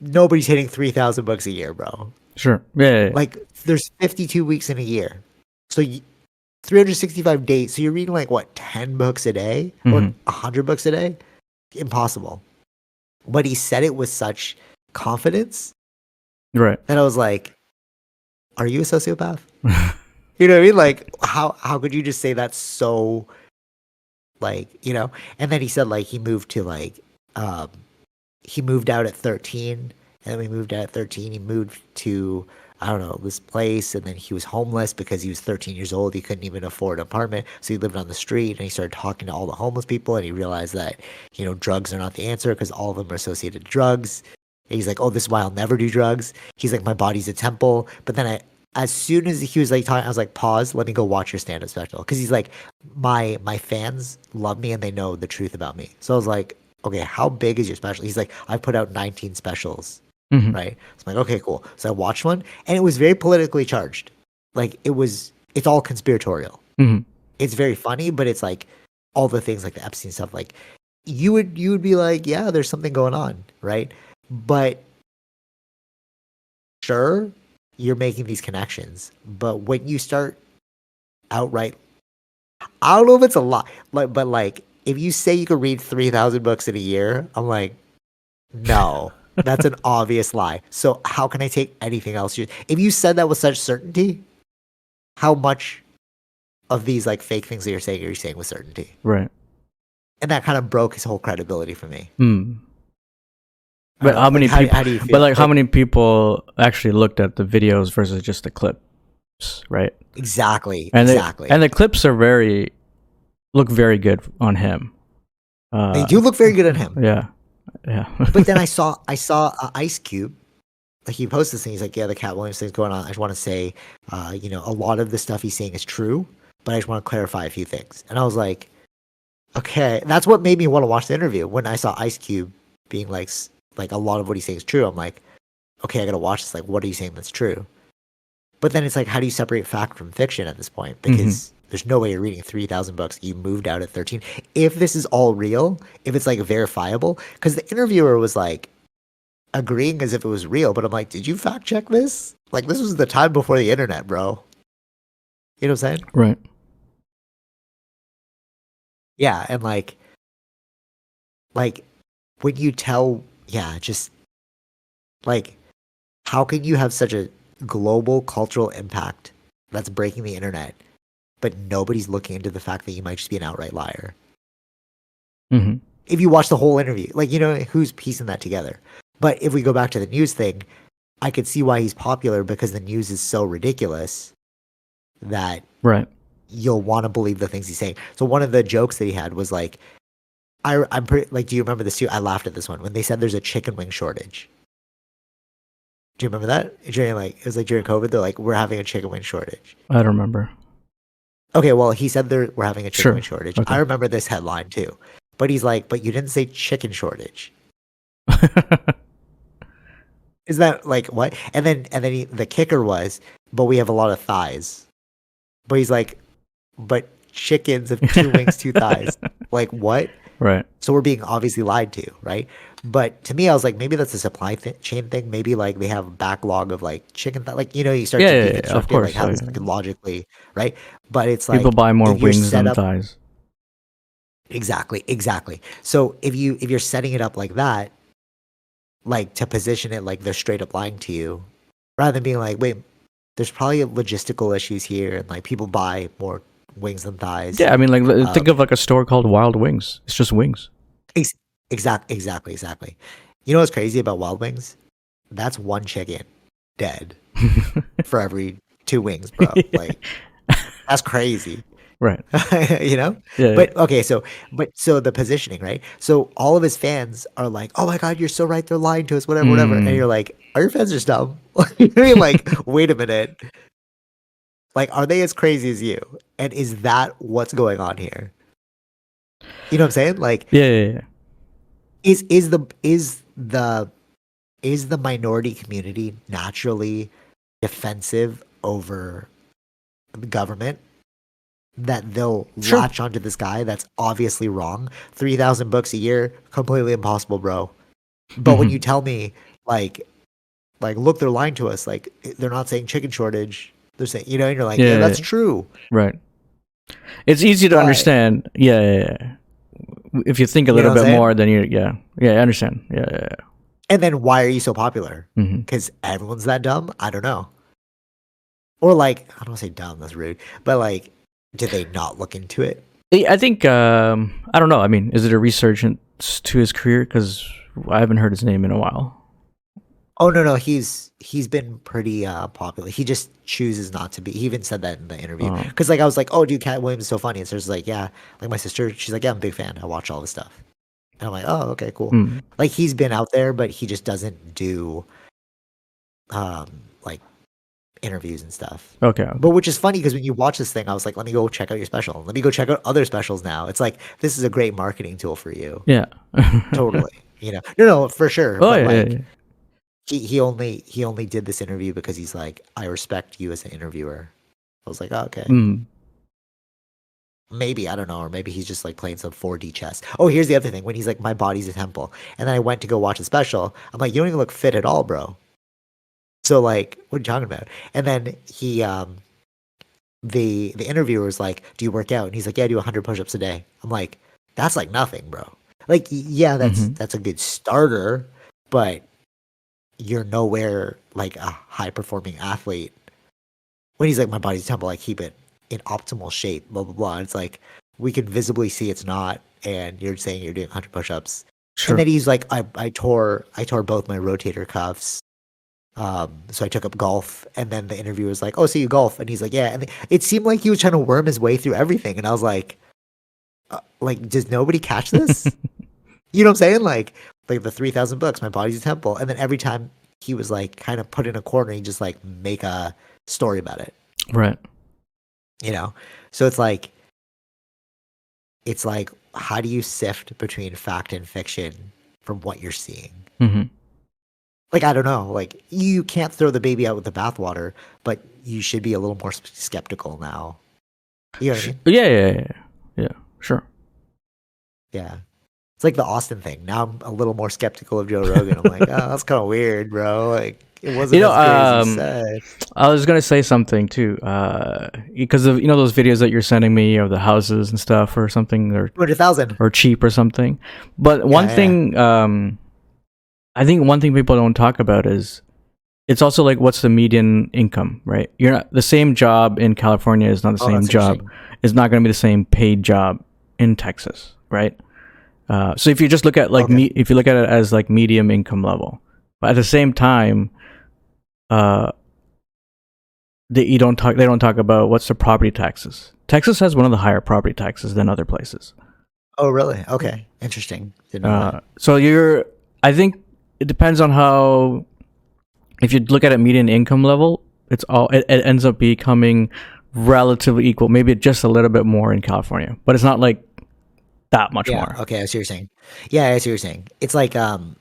Nobody's hitting 3,000 books a year, bro. Sure. Yeah. yeah. Like, there's 52 weeks in a year. So, y 365 days. So, you're reading like what, 10 books a day or Mhm. 100 books a day? Impossible. But he said it with such confidence right. and I was like, "Are you a sociopath?" you know what I mean? Like, how how could you just say that so, like, you know? And then he said like he moved to like, um, he moved out at thirteen, and then we moved out at thirteen. He moved to I don't know this place, and then he was homeless because he was thirteen years old. He couldn't even afford an apartment, so he lived on the street. And he started talking to all the homeless people, and he realized that you know drugs are not the answer because all of them are associated drugs. And he's like, "Oh, this is why I'll never do drugs." He's like, "My body's a temple." But then I, as soon as he was like talking, I was like, "Pause. Let me go watch your stand-up special." Because he's like, "My my fans love me and they know the truth about me." So I was like, "Okay, how big is your special?" He's like, "I put out 19 specials." Mhm. Right. It's like, "Okay, cool." So I watched one, and it was very politically charged. Like it was, it's all conspiratorial. Mhm. It's very funny, but it's like all the things like the Epstein stuff. Like you would you would be like, "Yeah, there's something going on," right? But sure you're making these connections but when you start outright i don't know if it's a lot like but like if you say you could read 3000 books in a year i'm like no that's an obvious lie so how can i take anything else if you said that with such certainty how much of these like fake things that you're saying are you saying with certainty Right. and that kind of broke his whole credibility for me. I But how like, many how, people? how do you feel But like, how many people actually looked at the videos versus just the clips, right? exactly And exactly The, and the clips are very look very good on him. Uh, they do look very good on him Yeah. Yeah. but then I saw I saw uh, Ice Cube. Like he posted this thing. He's like, "Yeah, the Katt Williams thing's going on. I just want to say, uh, you know, a lot of the stuff he's saying is true, but I just want to clarify a few things." And I was like, "Okay." That's what made me want to watch the interview when I saw Ice Cube being like, like a lot of what he's saying is true. I'm like, "Okay, I gotta watch this. Like, what are you saying that's true?" But then it's like, how do you separate fact from fiction at this point? Because there's no way you're reading 3,000 books. You moved out at 13. If this is all real, if it's like verifiable, because the interviewer was like agreeing as if it was real, but I'm like, did you fact check this? Like, this was the time before the internet, bro. You know what I'm saying? right. Yeah. And like, like when you tell, yeah, just like, how can you have such a global cultural impact that's breaking the internet, but nobody's looking into the fact that you might just be an outright liar? hmm if you watch the whole interview, like you know who's piecing that together. But if we go back to the news thing, I could see why he's popular because the news is so ridiculous that Right. you'll want to believe the things he's saying. So one of the jokes that he had was like, I, I'm pretty like, do you remember this too? I laughed at this one when they said there's a chicken wing shortage. Do you remember that? During like it was like during COVID, they're like, we're having a chicken wing shortage. I don't remember. Okay, well, he said there we're having a chicken Sure. shortage. Okay. I remember this headline too. But he's like, but you didn't say chicken shortage. Is that like what? And then and then he, the kicker was, but we have a lot of thighs. But he's like, but chickens have two wings, two thighs. Like what? right. So we're being obviously lied to, right? But to me, I was like, maybe that's a supply th- chain thing. Maybe like they have a backlog of like chicken, th- like you know, you start Yeah, to yeah, yeah, of course, like how oh, this could logically, right? But it's like People buy more wings than up- thighs. Exactly, exactly. So if you if you're setting it up like that, like to position it like they're straight up lying to you, rather than being like, wait, there's probably logistical issues here, and like people buy more wings than thighs. Yeah, I mean, like l- think Um, of like a store called Wild Wings. It's just wings. Exactly, exactly, exactly. You know what's crazy about Wild Wings? That's one chicken dead for every two wings, bro. Like that's crazy. right. you know? Yeah. But okay, so but so the positioning, right? So all of his fans are like, "Oh my god, you're so right. They're lying to us. Whatever, whatever." And Mm. you're like, "Are your fans just dumb?" you know what I mean? Like, wait a minute. Like, are they as crazy as you? And is that what's going on here? You know what I'm saying? Like, Yeah, yeah, yeah. Is is the is the is the minority community naturally defensive over the government that they'll Sure. latch onto this guy that's obviously wrong 3000 books a year completely impossible bro but when Mhm. you tell me like like look they're lying to us like they're not saying chicken shortage they're saying you know and you're like yeah, Yeah, that's yeah. true Right. It's easy to But- understand. Yeah, yeah, yeah. If you think a You know little bit more, then you, yeah, yeah, I understand. Yeah, yeah, yeah. and then why are you so popular because everyone's that dumb i don't know or like i don't want to say dumb that's rude but like did they not look into it I think um, I don't know. I mean, is it a resurgence to his career? Because I haven't heard his name in a while. Oh no, no, he's he's been pretty uh popular. He just chooses not to be. He even said that in the interview. Oh. Because like I was like, oh, dude, Katt Williams is so funny. And so it's like, yeah, like my sister, she's like, yeah, I'm a big fan. I watch all this stuff. And I'm like, oh, okay, cool. Mm. Like he's been out there, but he just doesn't do, um, like interviews and stuff. Okay. But which is funny because when you watch this thing, I was like, let me go check out your special. Let me go check out other specials now. It's like this is a great marketing tool for you. Yeah. Totally. you know, no, no, for sure. oh yeah, like, yeah, yeah. He, he only he only did this interview because he's like i respect you as an interviewer. I was like oh, okay. Mm. maybe i don't know or maybe he's just like playing some 4d chess. Oh here's the other thing when he's like my body's a temple and then i went to go watch a special i'm like you don't even look fit at all bro. So like what are you talking about? And then he um the the interviewer was like do you work out? And he's like yeah i do 100 push-ups a day. I'm like that's like nothing bro. Like yeah that's Mhm. that's a good starter but you're nowhere like a high performing athlete. When he's like my body's temple i keep it in optimal shape blah blah blah. And it's like we can visibly see it's not and you're saying you're doing 100 push-ups. Sure. and then he's like I, I tore i tore both my rotator cuffs um so i took up golf. And then the interviewer was like oh so you golf? And he's like yeah. And it seemed like he was trying to worm his way through everything. And i was like uh, like does nobody catch this? You know what i'm saying? Like like the 3000 books my body's a temple and then every time he was like kind of put in a corner he just like make a story about it right. you know so it's like it's like how do you sift between fact and fiction from what you're seeing hmm like i don't know like you can't throw the baby out with the bathwater but you should be a little more skeptical now you know i mean yeah, yeah, yeah. Yeah. Sure. yeah it's like the austin thing now i'm a little more skeptical of joe rogan i'm like oh that's kind of weird bro like it wasn't You know, as good as um. I was gonna say something too, uh, because of you know those videos that you're sending me of the houses and stuff or something, or 200000 or cheap or something. But one yeah. thing, um, I think one thing people don't talk about is it's also like what's the median income, right? You're not the same job in California is not the Oh, same job. It's not going to be the same paid job in Texas, right? Uh, so if you just look at like Okay. me, if you look at it as like medium income level, but at the same time, uh, they you don't talk. They don't talk about what's the property taxes. Texas has one of the higher property taxes than other places. oh really okay interesting Didn't know that. Uh, so you're, I think it depends on how. If you look at it median income level, it's all it, it ends up becoming relatively equal. Maybe just a little bit more in California, but it's not like that much yeah more. okay i see what you're saying. Yeah i see what you're saying. It's like um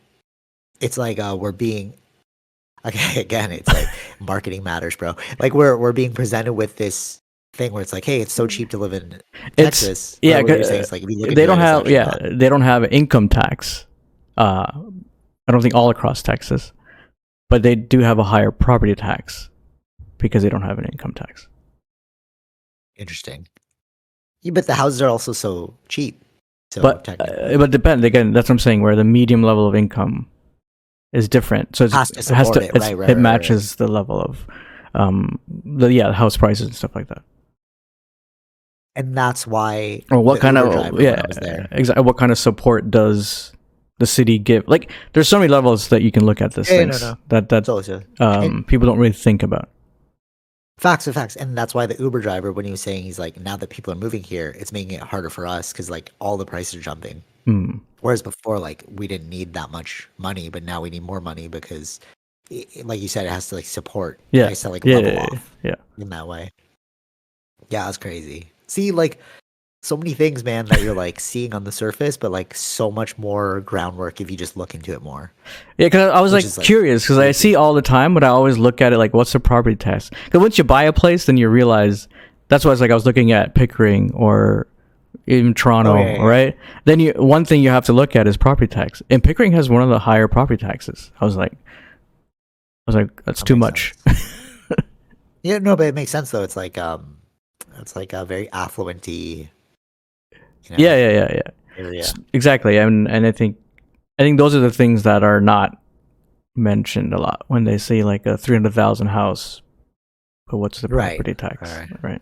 it's like uh we're being okay again it's like marketing matters bro. Like we're we're being presented with this thing where it's like hey it's so cheap to live in It's texas. Yeah, what you're saying. Is, like, if you look they don't have yeah they don't have income tax. Uh, I don't think all across Texas, but they do have a higher property tax because they don't have an income tax. interesting. Yeah, but the houses are also so cheap so but uh, but depend again. That's what I'm saying. Where the medium level of income is different, so it's, Has to it has to it, right, right, it right, matches the level of um the yeah the house prices and stuff like that. and that's why Or what kind Uber of yeah I was there exactly what kind of support does the city give? Like there's so many levels that you can look at this Yeah, no, no. that that it's always a- um people don't really think about. Facts are facts, and that's why the Uber driver, when he was saying he's like, now that people are moving here, it's making it harder for us because like all the prices are jumping. Mm. Whereas before, like we didn't need that much money, but now we need more money because, i i- like you said, it has to like support. Yeah. it has to like Yeah, level yeah, yeah, off yeah. in that way. Yeah, it's crazy. See, like so many things, man, that you're like seeing on the surface, but like so much more groundwork if you just look into it more. Yeah, because I was like, like, curious because I see all the time, but I always look at it like, what's the property tax? Because once you buy a place, then you realize that's why it's like I was looking at Pickering or in Toronto, Oh, yeah, yeah. right? Then you one thing you have to look at is property tax, and Pickering has one of the higher property taxes. I was like, I was like, that's That too much. Yeah, no, but it makes sense though. It's like um, it's like a very affluenty. You know, yeah, yeah, yeah, yeah. Area. Exactly, and and I think I think those are the things that are not mentioned a lot when they say like a three hundred thousand house. But what's the Right, property tax? right. right.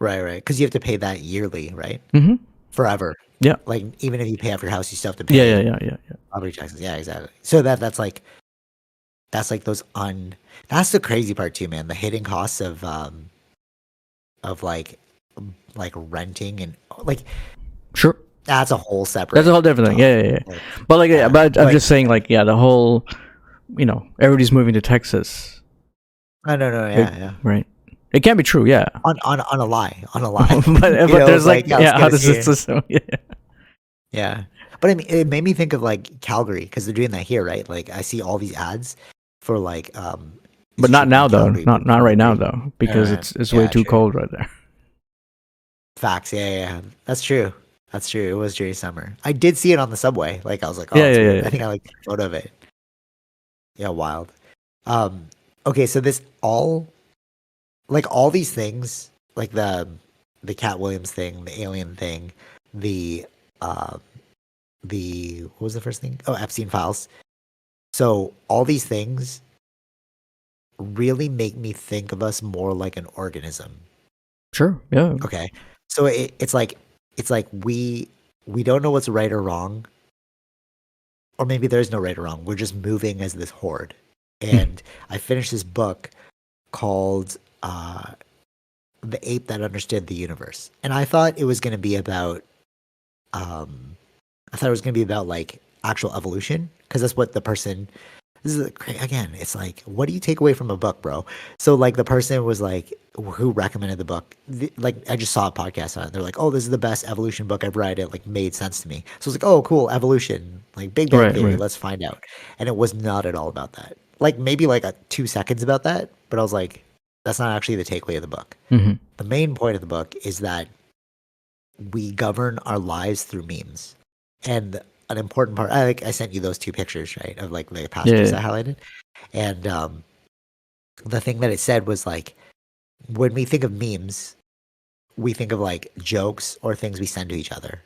Right, right. Because you have to pay that yearly, right? Mm-hmm. Forever. Yeah. Like even if you pay off your house, you still have to pay. Yeah, yeah, yeah, yeah, yeah. property taxes. Yeah, exactly. So that that's like that's like those un that's the crazy part too, man. The hidden costs of um of like like renting and like Sure. that's a whole separate That's a whole different thing. Yeah, yeah, yeah. Like, But like, yeah, Yeah, but I'm like- just saying, like, yeah, the whole, you know, everybody's moving to Texas, no, no, no, yeah, yeah. right? It can't be true, yeah. On on on a lie, on a lie. but but know, there's it's like, yeah, how does this system? Yeah. Yeah. But I mean, it made me think of like Calgary because they're doing that here, right? Like I see all these ads for like, um, But not now though. Not not right now though, because Alright. it's it's way too true. cold right there. Facts. Yeah, yeah. That's true. That's true. It was during summer. I did see it on the subway. Like I was like, oh, Yeah, yeah, yeah, I think I like the photo of it. Yeah, wild. Um, okay, so this all, like all these things, like the the Katt Williams thing, the alien thing, the um, the what was the first thing? Oh, Epstein files. So all these things really make me think of us more like an organism Sure. Yeah. okay so it, it's like it's like we we don't know what's right or wrong. Or maybe there's no right or wrong. We're just moving as this horde. And i finished this book called uh the ape that understood the universe. And i thought it was going to be about um i thought it was going to be about like actual evolution because that's what the person this is again it's like what do you take away from a book bro? So like the person was like who recommended the book the, like i just saw a podcast on it. They're like oh this is the best evolution book i've read. It like made sense to me. So it's like oh cool evolution like big bang Right, theory right. let's find out. And it was not at all about that. Like maybe like a two seconds about that but i was like that's not actually the takeaway of the book. Hmm the main point of the book is that we govern our lives through memes. And an important part i like i sent you those two pictures right of like the passages Yeah. i highlighted and um the thing that it said was like when we think of memes we think of like jokes or things we send to each other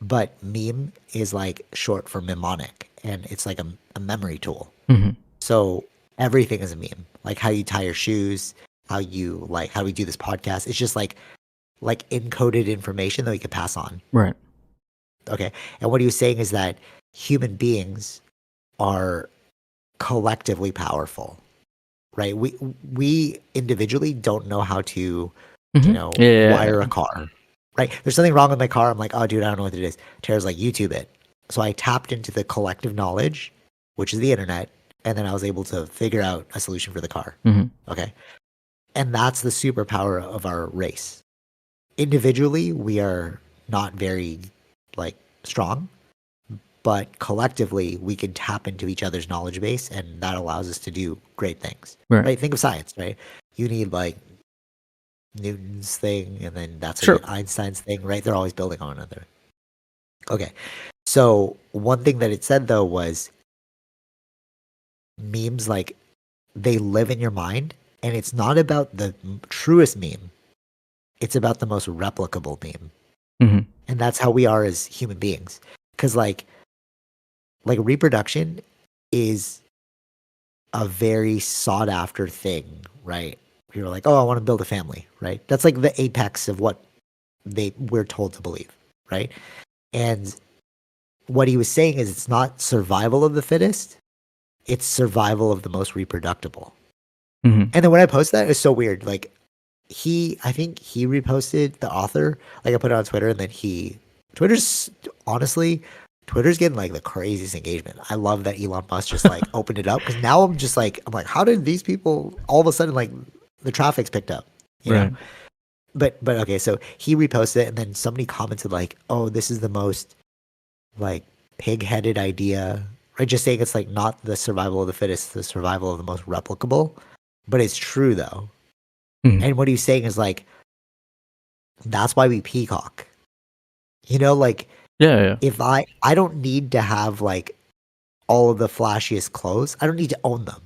but meme is like short for mnemonic and it's like a, a memory tool hmm so everything is a meme. Like how you tie your shoes, how you like how we do this podcast. It's just like like encoded information that we could pass on. Right. Okay. And what he was saying is that human beings are collectively powerful. Right? We we individually don't know how to, you Mhm. know, Yeah, yeah, yeah. wire a car. Right? There's something wrong with my car. I'm like, oh dude, I don't know what it is. Tara's like, YouTube it. So I tapped into the collective knowledge, which is the internet, and then I was able to figure out a solution for the car. Mhm. Okay. And that's the superpower of our race. Individually, we are not very like strong, but collectively we can tap into each other's knowledge base and that allows us to do great things. Right. Right? Think of science, right? You need like Newton's thing and then that's Sure. Einstein's thing, right? They're always building on another. Okay. So one thing that it said though was memes like they live in your mind and it's not about the truest meme it's about the most replicable meme hmm and that's how we are as human beings. Because like like reproduction is a very sought after thing right? You're like oh i want to build a family right? That's like the apex of what they we're told to believe right? And what he was saying is it's not survival of the fittest it's survival of the most reproducible hmm and then when I post that, it's so weird. Like he, I think he reposted the author. Like I put it on Twitter, and then he, Twitter's honestly, Twitter's getting like the craziest engagement. I love that Elon Musk just like opened it up because now I'm just like, I'm like, how did these people all of a sudden like the traffic's picked up? You Right. know? but but okay, so he reposted it, and then somebody commented like, "Oh, this is the most like pig-headed idea." Right, just saying it's like not the survival of the fittest, the survival of the most replicable. But it's true though, Mhm. and what he's saying is like, that's why we peacock. You know, like Yeah, yeah. if I I don't need to have like all of the flashiest clothes. I don't need to own them.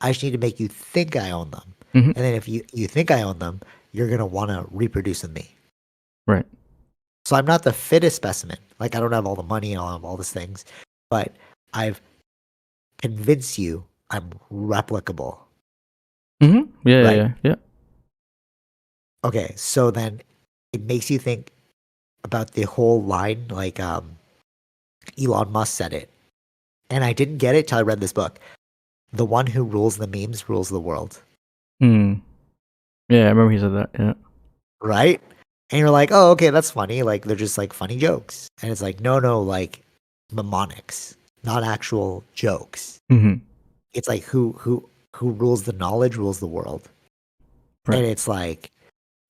I just need to make you think I own them. Mhm. And then if you you think I own them, you're gonna want to reproduce in me. Right. So I'm not the fittest specimen. Like I don't have all the money and all of all these things, but I've convinced you I'm replicable. Mm-hmm. Yeah, Right. yeah, yeah. Okay, so then it makes you think about the whole line, like um, Elon Musk said it, and I didn't get it till I read this book. The one who rules the memes rules the world, Mm. Yeah, I remember he said that. Yeah. right? And you're like, oh, okay, that's funny. Like they're just like funny jokes, and it's like, no, no, like mnemonics, not actual jokes. hmm It's like who who who rules the knowledge rules the world, Right. and it's like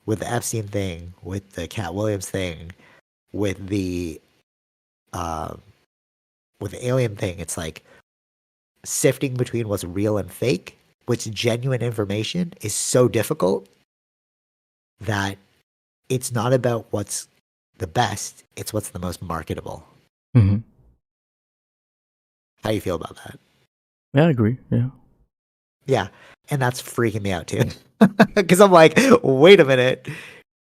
with the Epstein thing, with the Katt Williams thing, with the um with the alien thing, it's like sifting between what's real and fake, what's genuine information is so difficult that it's not about what's the best, it's what's the most marketable. hmm How do you feel about that? Yeah, I agree. Yeah. Yeah. And that's freaking me out too. Because I'm like, wait a minute.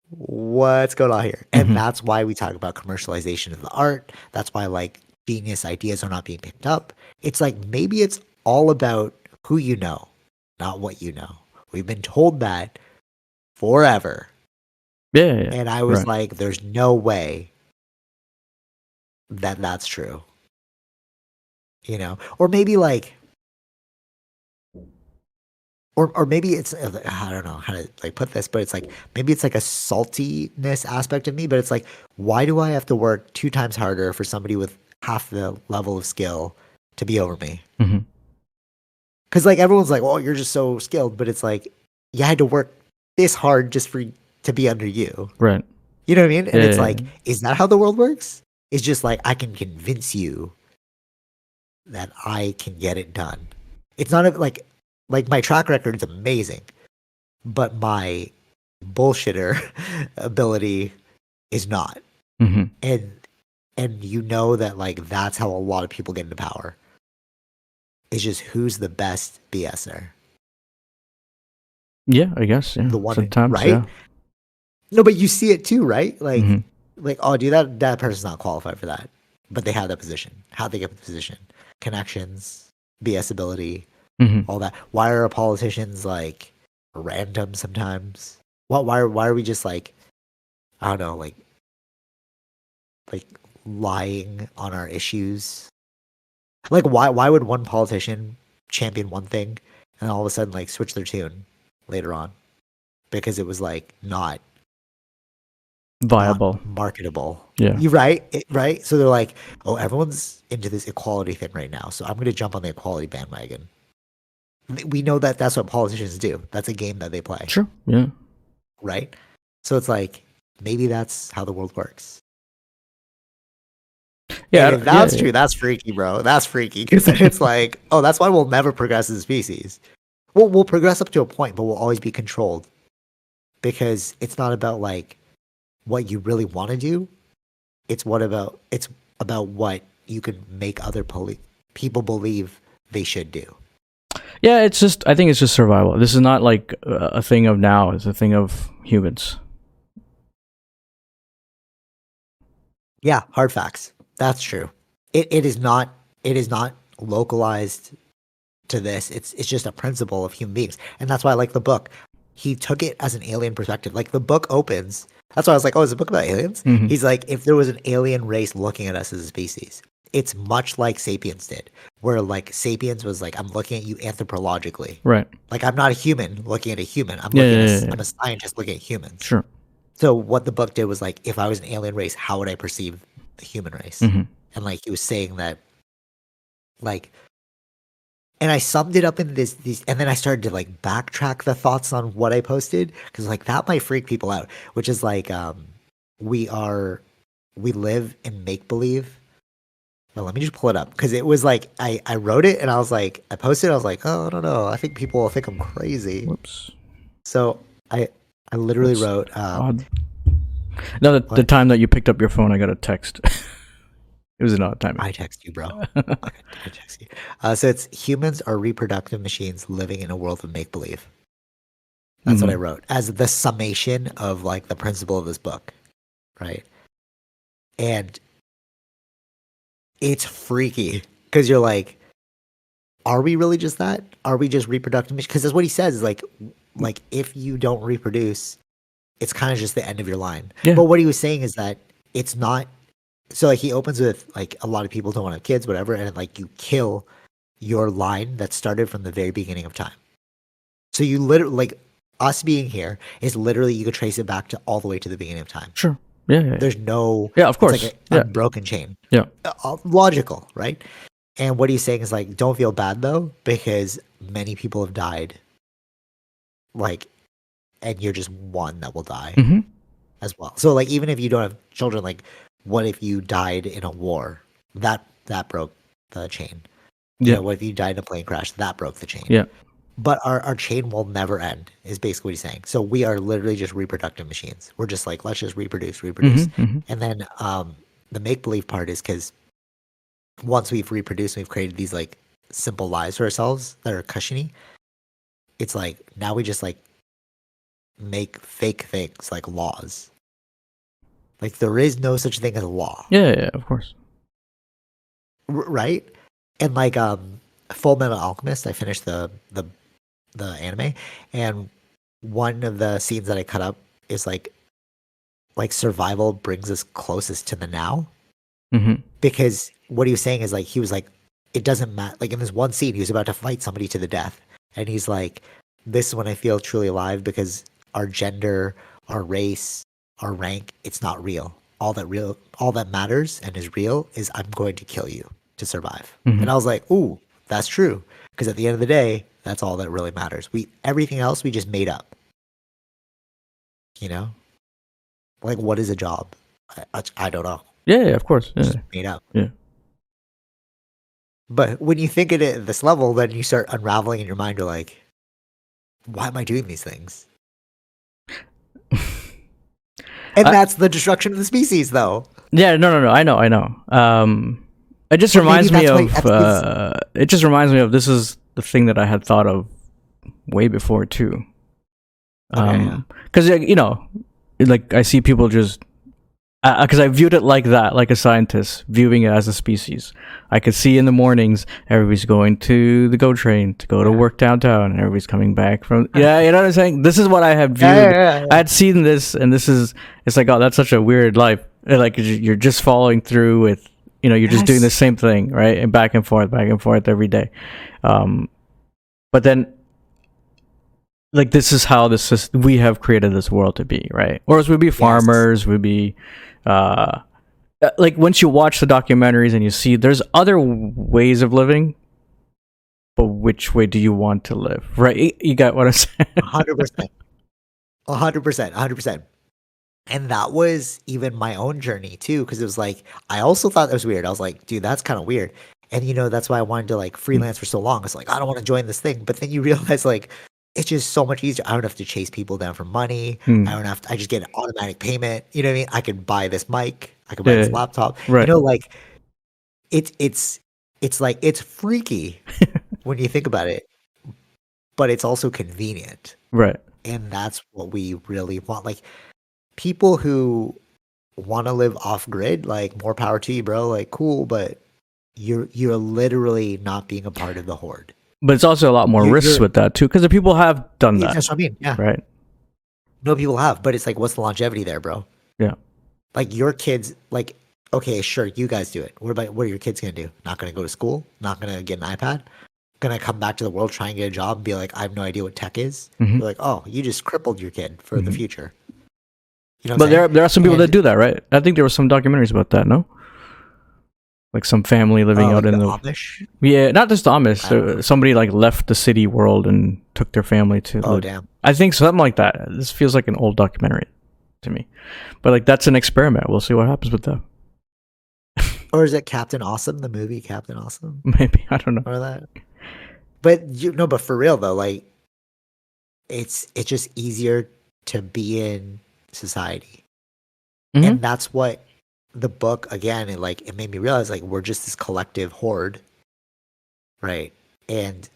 What's going on here? And Mhm. that's why we talk about commercialization of the art. That's why like genius ideas are not being picked up. It's like maybe it's all about who you know, not what you know. We've been told that forever. Yeah, yeah. yeah. And I was Right. like, there's no way that that's true. You know, or maybe like, or or maybe it's uh, I don't know how to like put this, but it's like maybe it's like a saltiness aspect of me, but it's like, why do I have to work two times harder for somebody with half the level of skill to be over me? Because like everyone's like, well, you're just so skilled, but it's like, you had to work this hard just for to be under you. Right. You know what I mean? And Yeah, it's yeah, like, is that how the world works? It's just like I can convince you that I can get it done. It's not a, like like my track record is amazing, but my bullshitter ability is not. hmm And and you know that like that's how a lot of people get into power. It's just who's the best BSer. Yeah, I guess. Yeah. The one- Sometimes, right? yeah. No, but you see it too, right? Like Mhm. like oh dude that that person's not qualified for that but they have that position how they get the position connections bs ability Mhm. all that why are politicians like random sometimes what why are why are we just like i don't know like like lying on our issues like why why would one politician champion one thing and all of a sudden like switch their tune later on because it was like not not Viable. marketable Yeah. you right, it, right. So they're like, oh, everyone's into this equality thing right now, so I'm going to jump on the equality bandwagon. We know that that's what politicians do. That's a game that they play, Sure. Yeah. right? So it's like maybe that's how the world works. Yeah. And if that's yeah, true. That's freaky, bro. That's freaky because it's like, oh, that's why we'll never progress as a species. We'll we'll progress up to a point, but we'll always be controlled because it's not about like what you really want to do. It's what about it's about what you can make other poli- people believe they should do. Yeah, it's just I think it's just survival. This is not like a thing of now. It's a thing of humans. Yeah, hard facts. That's true. It it is not it is not localized to this. It's it's just a principle of human beings. And that's why I like the book. He took it as an alien perspective. Like the book opens. That's why I was like, oh, is a book about aliens? Mhm. He's like, if there was an alien race looking at us as a species, it's much like Sapiens did, where like Sapiens was like, I'm looking at you anthropologically. Right. Like I'm not a human looking at a human. I'm Yeah, looking yeah, at, yeah, I'm a scientist looking at humans. Sure. So what the book did was like, if I was an alien race, how would I perceive the human race? hmm And like he was saying that, like, and I summed it up in this these and then I started to like backtrack the thoughts on what I posted because like that might freak people out, which is like um we are we live in make believe. Well, let me just pull it up because it was like I I wrote it and I was like I posted. I was like, oh, I don't know. I think people will think I'm crazy. Whoops. So I I literally Whoops. wrote um. No, the, the time that you picked up your phone, I got a text. it was an odd time. I text you, bro. Okay, I text you. Uh, so it's humans are reproductive machines living in a world of make believe. That's what I Mhm. wrote as the summation of like the principle of this book, right? And it's freaky because you're like, are we really just that? Are we just reproductive? Because that's what he says. Like, like if you don't reproduce, it's kind of just the end of your line. Yeah. But what he was saying is that it's not. So like he opens with like a lot of people don't want to have kids, whatever, and like you kill your line that started from the very beginning of time. So you literally like us being here is literally you could trace it back to all the way to the beginning of time. Sure. Yeah. Yeah. There's no Yeah, of course. like a yeah. unbroken chain. Yeah. Uh, uh, logical, right? And what he's saying is like, don't feel bad though, because many people have died. Like, and you're just one that will die hmm as well. So like, even if you don't have children, like, what if you died in a war? That that broke the chain. You Yeah. know, what if you died in a plane crash? That broke the chain. Yeah. But our, our chain will never end, is basically what he's saying. So we are literally just reproductive machines. We're just like, let's just reproduce, reproduce. hmm hmm And then um, the make believe part is because once we've reproduced, we've created these like simple lives for ourselves that are cushiony. It's like now we just like make fake things like laws. Like there is no such thing as a law, Yeah, yeah, yeah, of course. r- right? And like um, Full Metal Alchemist, I finished the the the anime, and one of the scenes that I cut up is like like survival brings us closest to the now. hmm because what he was saying is like he was like it doesn't matter like in this one scene he was about to fight somebody to the death. And he's like this is when i feel truly alive because our gender our race our rank it's not real. All that real all that matters and is real is i'm going to kill you to survive. Mhm. and i was like ooh that's true. Because at the end of the day that's all that really matters we everything else we just made up you know like what is a job i, I, I don't know Yeah, yeah, of course. Yeah. just made up. Yeah. But when you think at it at this level, then you start unraveling in your mind. You're like, why am I doing these things? And I- that's the destruction of the species, though. Yeah, no, no, no. I know, I know. Um, it just But reminds me of. Uh, it just reminds me of this is the thing that I had thought of way before too. Okay, Um, because you know, like I see people just because I viewed it like that, like a scientist viewing it as a species. I could see in the mornings everybody's going to the GO train to go to work downtown, and everybody's coming back from. Yeah, you know what I'm saying. This is what I had viewed. I had seen this, and this is it's like, oh, that's such a weird life. Uh, Like you're just following through with, you know, you're yes. just doing the same thing, right? And back and forth, back and forth every day. Um, but then, like, this is how this is, we have created this world to be, right? Or as we'd be farmers, yes. we'd be, uh, uh, like, once you watch the documentaries and you see there's other ways of living, but which way do you want to live, right? You got what I'm saying? 100%. 100%. 100%. And that was even my own journey too, because it was like I also thought that was weird. I was like, dude, that's kind of weird. And you know, that's why I wanted to like freelance for so long. It's like I don't want to join this thing, but then you realize like it's just so much easier. I don't have to chase people down for money. Hmm. I don't have to. I just get an automatic payment. You know what I mean? I can buy this mic. I can buy this laptop. Right. You know, like it's it's it's like it's freaky when you think about it, but it's also convenient Right. and that's what we really want like people who want to live off grid like more power to you bro like cool but you're you're literally not being a part of the horde. But it's also a lot more You're- risks you're- with that too, because the people have done Yeah, that, that's what i mean yeah. right? no people have but it's like what's the longevity there bro? Yeah. like your kids like okay sure you guys do it. What about what are your kids gonna do? Not gonna go to school? Not gonna get an ipad? Gonna come back to the world try and get a job and be like i have no idea what tech is? Mhm. You're like oh you just crippled your kid for the Mhm. future you know But there, saying? there are some people that do that, right? I think there were some documentaries about that. No, like some family living Oh, out like in the the Amish. yeah, not just the Amish. Uh, somebody like left the city world and took their family to. Oh live- damn. I think something like that. This feels like an old documentary to me, but like that's an experiment. We'll see what happens with that. Or is it Captain Awesome, the movie Captain Awesome? Maybe I don't know. Or that? But you no, but for real though, like it's it's just easier to be in society. Mhm. And that's what the book again, it like it made me realize like we're just this collective horde. Right. And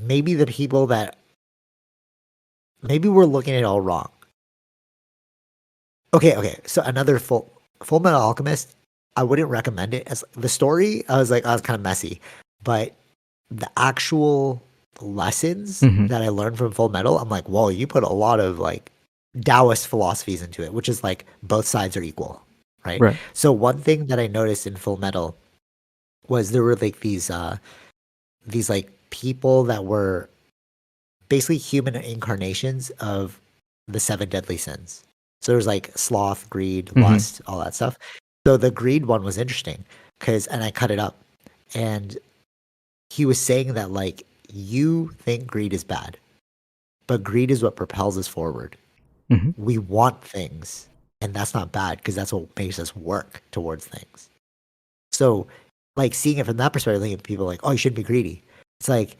maybe the people that maybe we're looking at it all wrong. Okay, okay. So another full Fullmetal Alchemist, I wouldn't recommend it as the story. I was like, I was kind of messy, but the actual lessons Mhm. that I learned from Fullmetal, I'm like, whoa, you put a lot of like Taoist philosophies into it, which is like both sides are equal, right? Right. So one thing that I noticed in Fullmetal was there were like these uh these like people that were basically human incarnations of the seven deadly sins. So there's like sloth, greed, Mhm. lust, all that stuff. So the greed one was interesting because, and I cut it up, and he was saying that like you think greed is bad, but greed is what propels us forward. Mhm. We want things, and that's not bad because that's what makes us work towards things. So, like seeing it from that perspective, thinking people are like, oh, you shouldn't be greedy. It's like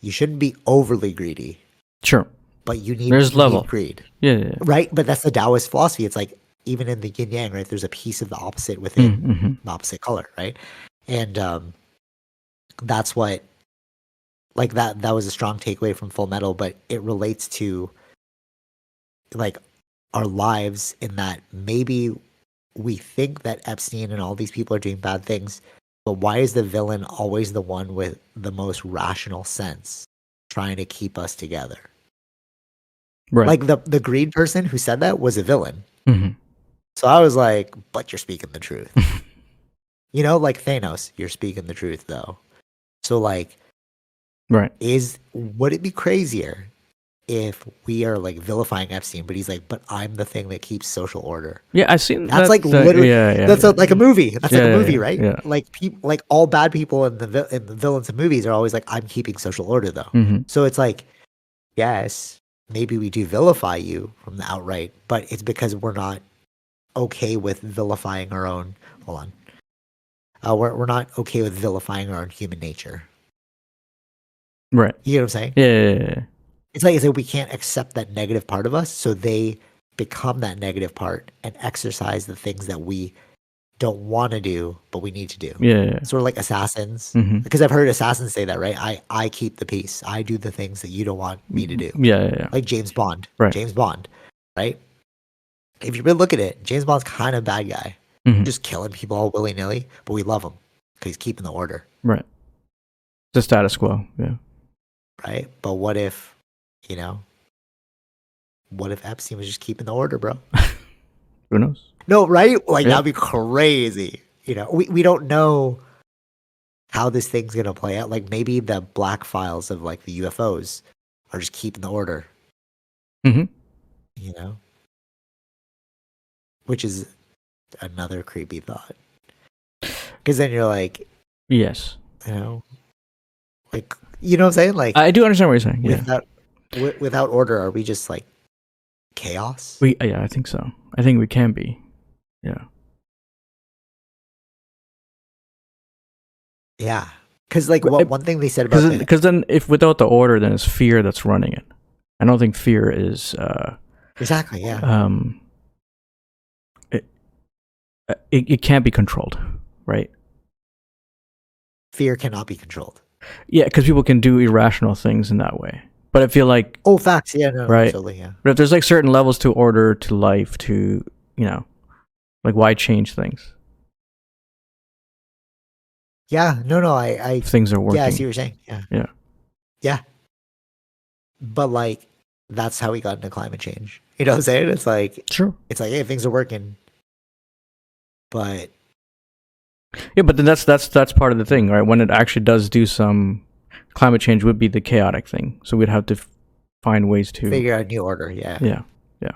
you shouldn't be overly greedy, Sure. but you need There's you need level. greed Yeah. yeah, yeah. right? But that's the Taoist philosophy. It's like even in the yin yang, right? There's a piece of the opposite within Mm, mhm. the opposite color, right? And um, that's what, like that. That was a strong takeaway from Fullmetal, but it relates to like our lives in that maybe we think that Epstein and all these people are doing bad things, but why is the villain always the one with the most rational sense, trying to keep us together? Right. Like the the greed person who said that was a villain. Mhm. So I was like, but you're speaking the truth. you know, like Thanos, you're speaking the truth though. So like Right. is would it be crazier if we are like vilifying Epstein, but he's like, but I'm the thing that keeps social order. Yeah, I've seen That's that, like uh, literally- Yeah, yeah. That's a, like a movie. That's Yeah, like a movie, yeah, right? yeah. Like people, like all bad people in the in the villains of movies are always like, I'm keeping social order though. hmm So it's like, yes, maybe we do vilify you from the outright, but it's because we're not okay with vilifying our own. Hold on. Uh, we're, we're not okay with vilifying our own human nature. Right. You know what I'm saying? Yeah, yeah, yeah, yeah. It's like, it's like we can't accept that negative part of us, so they become that negative part and exercise the things that we don't want to do, but we need to do. Yeah, yeah. Sort of like assassins. hmm Because I've heard assassins say that, right? I, I keep the peace. I do the things that you don't want me to do. Yeah, yeah, yeah. like James Bond. Right. James Bond, right? If you really look at it, James Bond's kind of a bad guy, Mhm. just killing people all willy nilly, but we love him because he's keeping the order, Right. The status quo. Yeah. right? But what if, you know, what if Epstein was just keeping the order, bro? Who knows? No, right? Like Yeah. that'd be crazy. You know, we we don't know how this thing's gonna play out. Like maybe the black files of like the UFOs are just keeping the order. Mhm. You know, which is another creepy thought. Because then you're like, Yes. you know, like you know what I'm saying? Like I do understand what you're saying. Yeah. Without without order, are we just like chaos? We yeah, I think so. I think we can be. Yeah. Yeah. Because like what, one thing they said about Because then, if without the order, then it's fear that's running it. I don't think fear is. Uh, exactly yeah um. It, it it can't be controlled, right? fear cannot be controlled. Yeah, because people can do irrational things in that way. But I feel like, Oh, facts. Yeah, no, Right. absolutely. Yeah. but if there's like certain levels to order, to life, to you know, like why change things? Yeah. No, no. I, I, If things are working. yeah, I see what you're saying. Yeah. Yeah. Yeah. But like, that's how we got into climate change. You know what I'm saying? It's like, True. it's like, hey, things are working. But Yeah, but then that's that's that's part of the thing, right? When it actually does do some climate change, would be the chaotic thing. So we'd have to f- find ways to. figure out a new order. Yeah. Yeah. Yeah.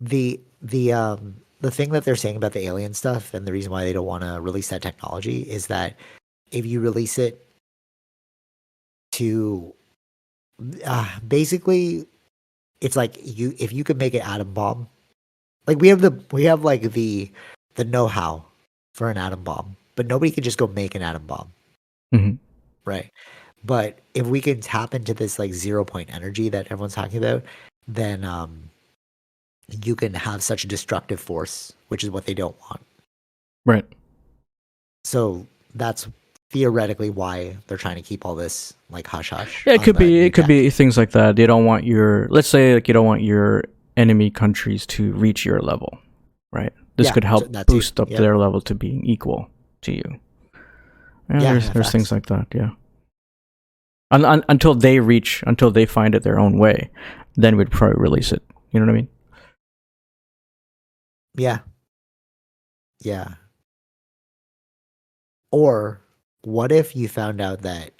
The, the, um, the thing that they're saying about the alien stuff and the reason why they don't want to release that technology is that if you release it to uh, basically it's like you if you could make an atom bomb like we have the we have like the the know-how for an atom bomb but nobody can just go make an atom bomb Mhm. Right but if we can tap into this like zero point energy that everyone's talking about then um you can have such a destructive force which is what they don't want Right. so that's theoretically why they're trying to keep all this like hush hush Yeah, it could be. It could tech. be things like that. They don't want your. Let's say like you don't want your enemy countries to reach your level, right? This Yeah, could so help too, boost up yeah. their level to being equal to you. Yeah, Yeah, there's there's things like that. Yeah. Un- un- until they reach, until they find it their own way, then we'd probably release it. You know what I mean? Yeah. Yeah. Or what if you found out that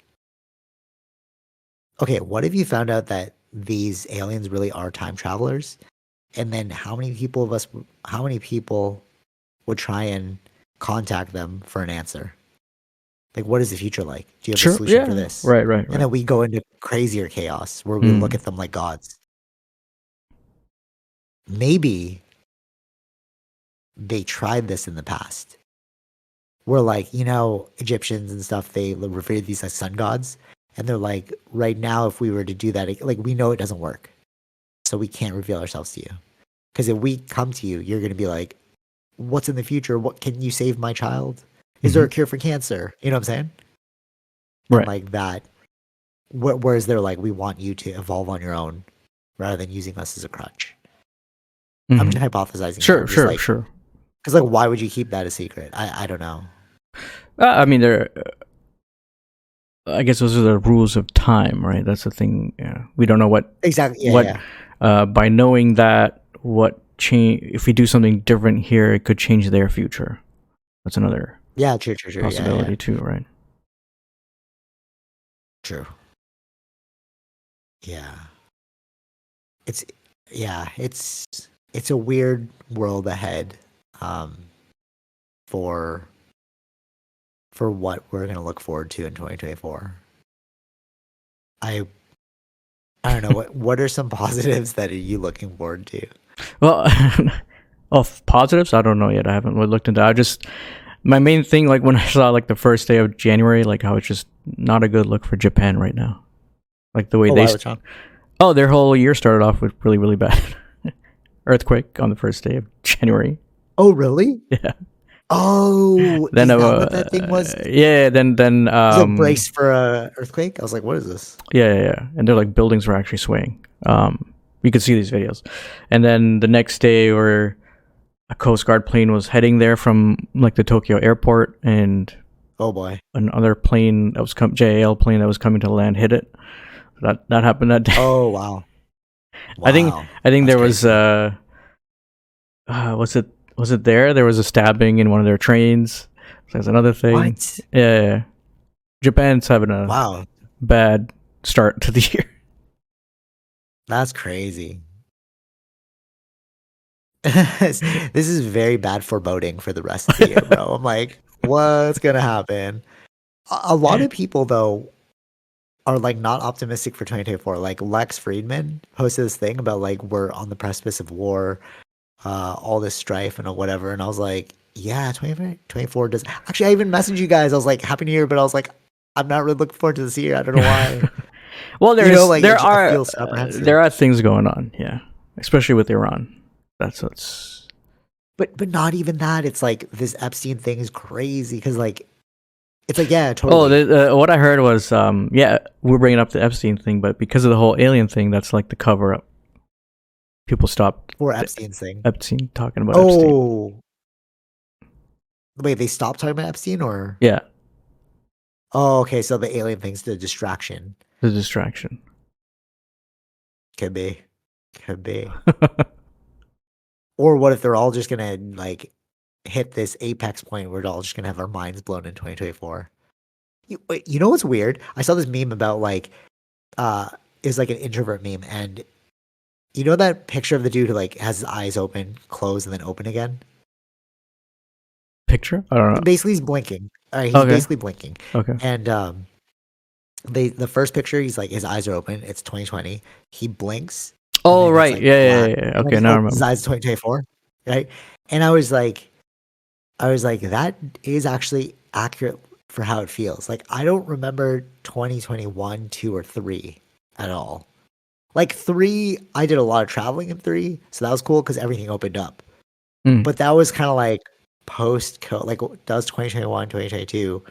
Okay, what if you found out that these aliens really are time travelers? And then how many people of us how many people would try and contact them for an answer? Like what is the future like? Do you have a solution Yeah. for this? Right. Right. And Right. then we go into crazier chaos where we Mm. look at them like gods. Maybe they tried this in the past. Where like, you know, Egyptians and stuff, they l- refer to these as sun gods. And they're like, right now, if we were to do that, it- like we know it doesn't work. So we can't reveal ourselves to you. Because if we come to you, you're gonna be like, What's in the future? What can you save my child? Is there a cure for cancer? You know what I'm saying? And Right. like that. Wh- Whereas they're like, we want you to evolve on your own rather than using us as a crutch. I'm Mhm. just hypothesizing. Sure. Sure. Like, sure. Because like, why would you keep that a secret? I I don't know. Uh, I mean, there. I guess those are the rules of time, right? That's the thing. Yeah. We don't know what Exactly. Yeah. What- yeah. uh, by knowing that what change if we do something different here, it could change their future. That's another Yeah. True. True. True. Yeah, possibility yeah. too, right? True. Yeah. It's yeah, it's it's a weird world ahead um for for what we're going to look forward to in 2024. I I don't know what what are some positives that are you looking forward to? Well, of positives, I don't know yet. I haven't really looked into. I just my main thing, like when I saw like the first day of January, like how it's just not a good look for Japan right now. Like the way Oh, they, st- oh, their whole year started off with really, really bad earthquake on the first day of January. Oh, really? Yeah. Oh, Then uh, what that thing was? yeah, then then um, brace for a earthquake? I was like, what is this? Yeah, yeah, yeah. And they're like buildings were actually swaying. Um, you could see these videos. And then the next day, where a Coast Guard plane was heading there from like the Tokyo airport, and Oh boy. another plane that was com- JAL plane that was coming to land hit it. That that happened that day. Oh wow. I think- I think that's there was uh, uh, was it was it there? There was a stabbing in one of their trains. There's another thing. What? Yeah, yeah, yeah. Japan's having a Wow. bad start to the year. That's crazy. this is very bad foreboding for the rest of the year, bro. I'm like, what's gonna happen? A, a lot of people though are like not optimistic for 2024. Like Lex Fridman posted this thing about like we're on the precipice of war, uh, all this strife and whatever, and I was like, yeah, 2024 does. Actually, I even messaged you guys. I was like, Happy New Year, but I was like, I'm not really looking forward to this year. I don't know why. Well, You there's know, like, there it just- I are uh, there are things going on, yeah, especially with Iran. That's what's But but not even that. It's like this Epstein thing is crazy because like it's like yeah, totally. oh, the, uh, what I heard was um yeah we're bringing up the Epstein thing, but because of the whole alien thing, that's like the cover up. People stopped for Epstein's thing. Epstein talking about Epstein. Oh, wait, they stopped talking about Epstein or Yeah, oh, okay. So the alien thing's the distraction. the distraction. Could be, could be. or what if they're all just gonna like hit this apex point where we're all just gonna have our minds blown in 2024? You, you know what's weird? I saw this meme about like, uh, is like an introvert meme, and you know that picture of the dude who like has his eyes open, close, and then open again. picture? I don't know. Basically, he's blinking. All right, he's Okay. basically blinking, Okay. and um, they the first picture, he's like his eyes are open. It's 2020. He blinks. Oh right. like, yeah, yeah, yeah, yeah. Okay, now I remember. eyes 2024, right? And I was like, I was like, that is actually accurate for how it feels. Like I don't remember 2021, two or three at all. Like three, I did a lot of traveling in three, so that was cool because everything opened up. Mm. But that was kind of like post co like does was 2021, 2022.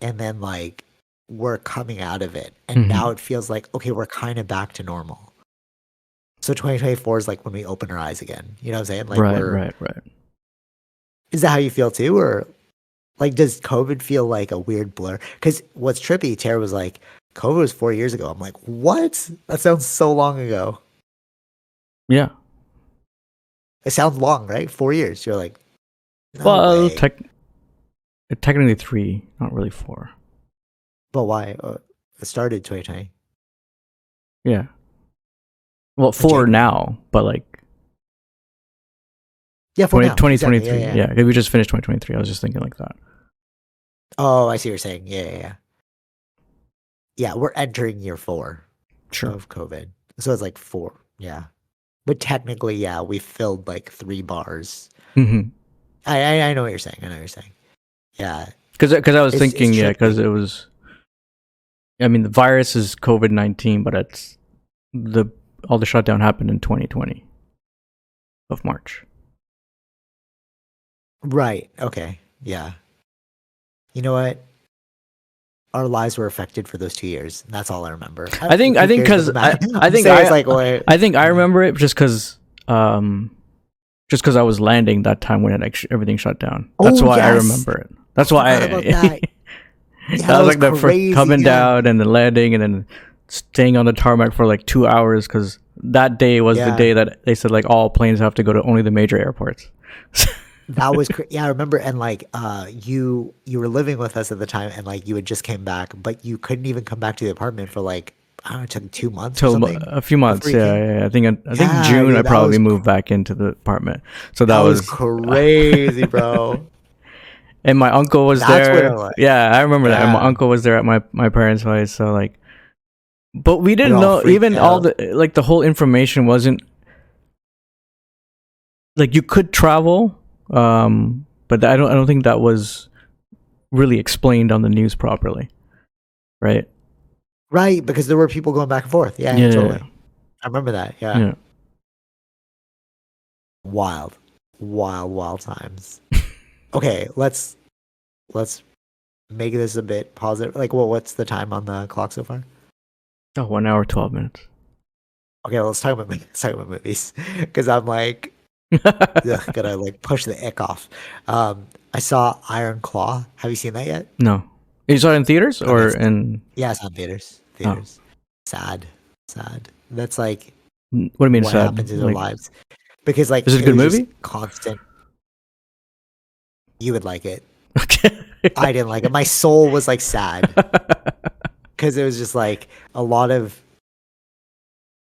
And then like we're coming out of it. And Mhm. now it feels like, okay, we're kind of back to normal. So 2024 is like when we open our eyes again. You know what I'm saying? Like right, right, right. is that how you feel too? Or like does COVID feel like a weird blur? Because what's trippy, Tara was like, COVID was four years ago. I'm like, what? That sounds so long ago. Yeah. It sounds long, right? Four years. You're like, no well, tech, technically three, not really four. but why? Uh, it started 2020. Yeah. Well, four January. now, but like Yeah, for 20, now. 2023. Exactly, yeah, yeah, yeah. we just finished 2023. I was just thinking like that. Oh, I see what you're saying. Yeah, yeah, yeah. Yeah, we're entering year four Sure. of COVID. So it's like four. Yeah. But technically, yeah, we filled like three bars. hmm I, I, I know what you're saying. I know what you're saying. Yeah. Because because I was It's- it's thinking, yeah, because it was. I mean, the virus is COVID nineteen, but it's the all the shutdown happened in 2020 of March. Right. Okay. Yeah. You know what? Our lives were affected for those two years. That's all I remember. I think- I think cares? 'cause Doesn't I- I think I- like, wait, I think I remember it just because, um, just because I was landing that time when it sh- everything shut down. That's Oh, why I remember it. That's why I. that. Yeah, that was was like the first coming yeah. down and then landing and then staying on the tarmac for like two hours because that day was the day that they said like all planes have to go to only the major airports. that was cra- yeah i remember and like uh you you were living with us at the time and like you had just came back but you couldn't even come back to the apartment for like i don't know it took two months Till a few months, yeah, yeah, yeah. I think I think Yeah, June dude, I probably moved back into the apartment. So that, that, was, was, crazy bro and my uncle was That's there. Yeah, I remember that. And my uncle was there at my my parents' place. So like, but we didn't know even all the like the whole information wasn't like you could travel, um, but I don't I don't think that was really explained on the news properly, right? right because there were people going back and forth yeah, Yeah, yeah, totally yeah. i remember that yeah. Yeah. wild wild wild times okay let's let's make this a bit positive like well what's the time on the clock so far Oh, one hour twelve minutes. okay let's talk about let's talk about movies because i'm like Ugh, gotta like push the ick off. Um, I saw Iron Claw. Have you seen that yet? no, you saw it in theaters Oh, or in Yeah, it's on theaters. Oh. Theaters. Sad, sad. That's like what do you mean? what sad? happens in their lives. Because like, Is it a good movie? Constant. You would like it. Okay. I didn't like it. My soul was like sad because it was just like a lot of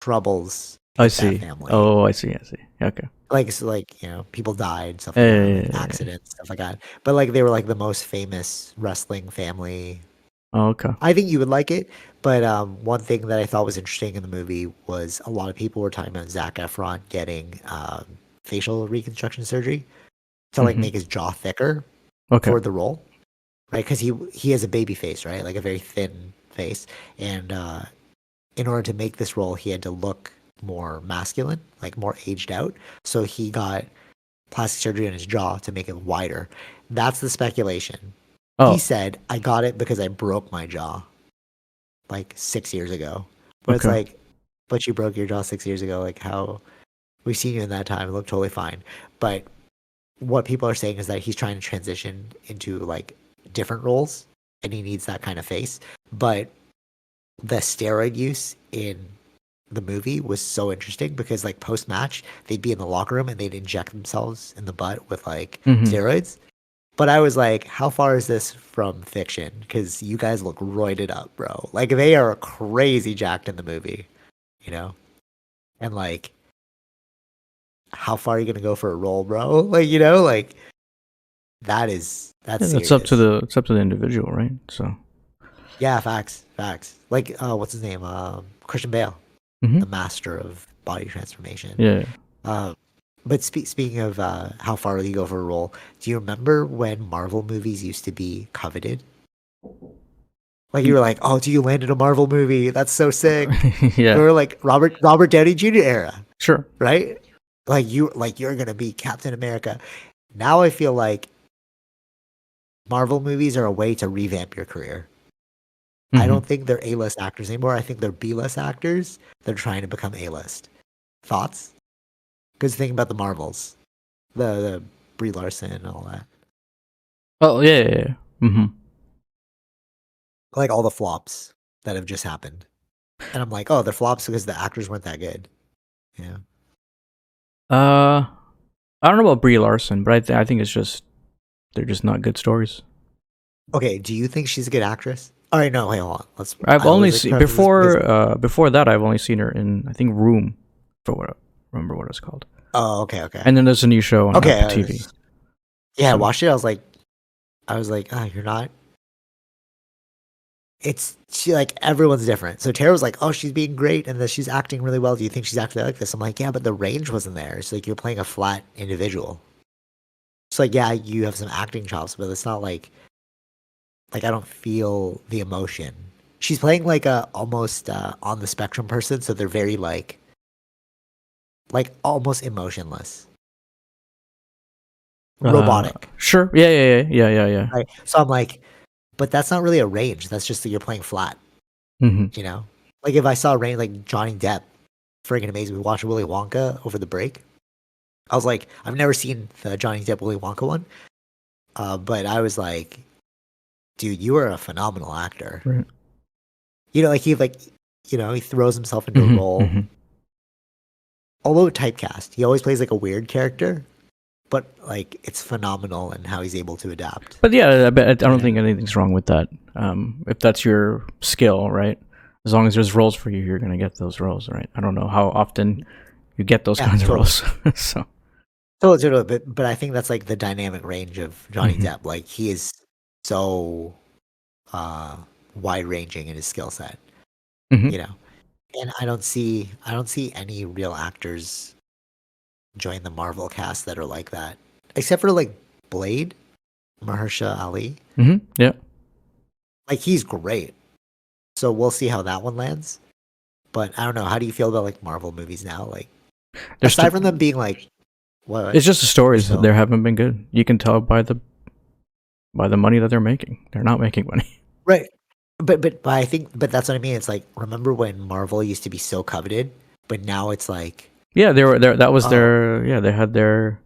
troubles. I see. family. Oh, I see. I see. Okay. like so like you know people died stuff like Yeah, that, yeah, like, yeah, yeah. accidents stuff like that but like they were like the most famous wrestling family Oh, okay. i think you would like it but um, one thing that i thought was interesting in the movie was a lot of people were talking about zac efron getting um, facial reconstruction surgery to like Mhm. make his jaw thicker Okay. for the role right because he he has a baby face right like a very thin face. And uh in order to make this role he had to look more masculine like more aged out. So he got plastic surgery on his jaw to make it wider. That's the speculation. Oh, he said i got it because i broke my jaw like six years ago. But it's like but you broke your jaw six years ago. Like how we've seen you in that time. It looked totally fine. But what people are saying is that he's trying to transition into like different roles and he needs that kind of face but the steroid use in the movie was so interesting because like post match they'd be in the locker room and they'd inject themselves in the butt with like Mhm. steroids. But i was like how far is this from fiction? Because you guys look roided up bro. Like they are crazy jacked in the movie you know? And like how far are you gonna go for a role bro? Like you know like that is that's Yeah, it's up to the it's up to the individual, right? So yeah facts facts like uh what's his name um Christian Bale Mhm. the master of body transformation yeah, Uh, but spe- speaking of uh, how far you go for a role, do you remember when Marvel movies used to be coveted? Like you were like, "Oh, do you land in a Marvel movie? That's so sick." yeah, Or like Robert Robert Downey Jr. era, sure. right? Like you like you're gonna be Captain America. Now I feel like Marvel movies are a way to revamp your career. I Mhm. don't think they're A list actors anymore. I think they're B list actors. They're trying to become A list. Thoughts? Because think about the Marvels, the the Brie Larson and all that, Oh yeah, yeah, yeah. hmm like all the flops that have just happened. And I'm like, oh, they're flops because the actors weren't that good. Yeah. Uh, I don't know about Brie Larson, but I th- I think it's just they're just not good stories. Okay. Do you think she's a good actress? All right. No. hang on. Let's. I've I only seen this before uh before that I've only seen her in I think Room, for what remember what it's called. Oh. Okay. Okay. And then there's a new show on okay. Apple TV. was- yeah. I watched it. I was like, I was like, oh, you're not. It's she like everyone's different. So Tara was like, "Oh, she's being great, and that she's acting really well. Do you think she's actually like this?" I'm like, "Yeah, but the range wasn't there. It's like you're playing a flat individual. It's like, yeah, you have some acting chops, but it's not like, like I don't feel the emotion. She's playing like a almost uh, on the spectrum person, so they're very like, like almost emotionless, Uh, robotic. Sure. Yeah, yeah, yeah, yeah, yeah, yeah. Right. So I'm like, but that's not really a range. That's just that you're playing flat, hmm you know? Like if I saw range like Johnny Depp, friggin' amazing. We watched Willy Wonka over the break. I was like, I've never seen the Johnny Depp Willy Wonka one. Uh, but I was like, dude, you are a phenomenal actor. Right. You know, like he like you know, he throws himself into Mhm, a role. mhm. Although typecast, he always plays like a weird character. But like it's phenomenal and how he's able to adapt. But yeah, I, bet, I don't Yeah. think anything's wrong with that. Um, if that's your skill, right? As long as there's roles for you, you're gonna get those roles, right? I don't know how often you get those Yeah, kinds of roles. so Totally, totally. But but I think that's like the dynamic range of Johnny Mhm. Depp. Like he is so uh wide ranging in his skill set. Mhm. You know. And I don't see I don't see any real actors join the Marvel cast that are like that. Except for like Blade, Mahershala Ali. Mm-hmm. yeah, Like he's great. So we'll see how that one lands. But I don't know. How do you feel about like Marvel movies now? Like there's aside st- from them being like what it's just the stories So- that there haven't been good. You can tell by the by the money that they're making. They're not making money. Right. But but but I think but that's what I mean. It's like remember when Marvel used to be so coveted, but now it's like Yeah, they were there. That was Oh. their yeah. They had their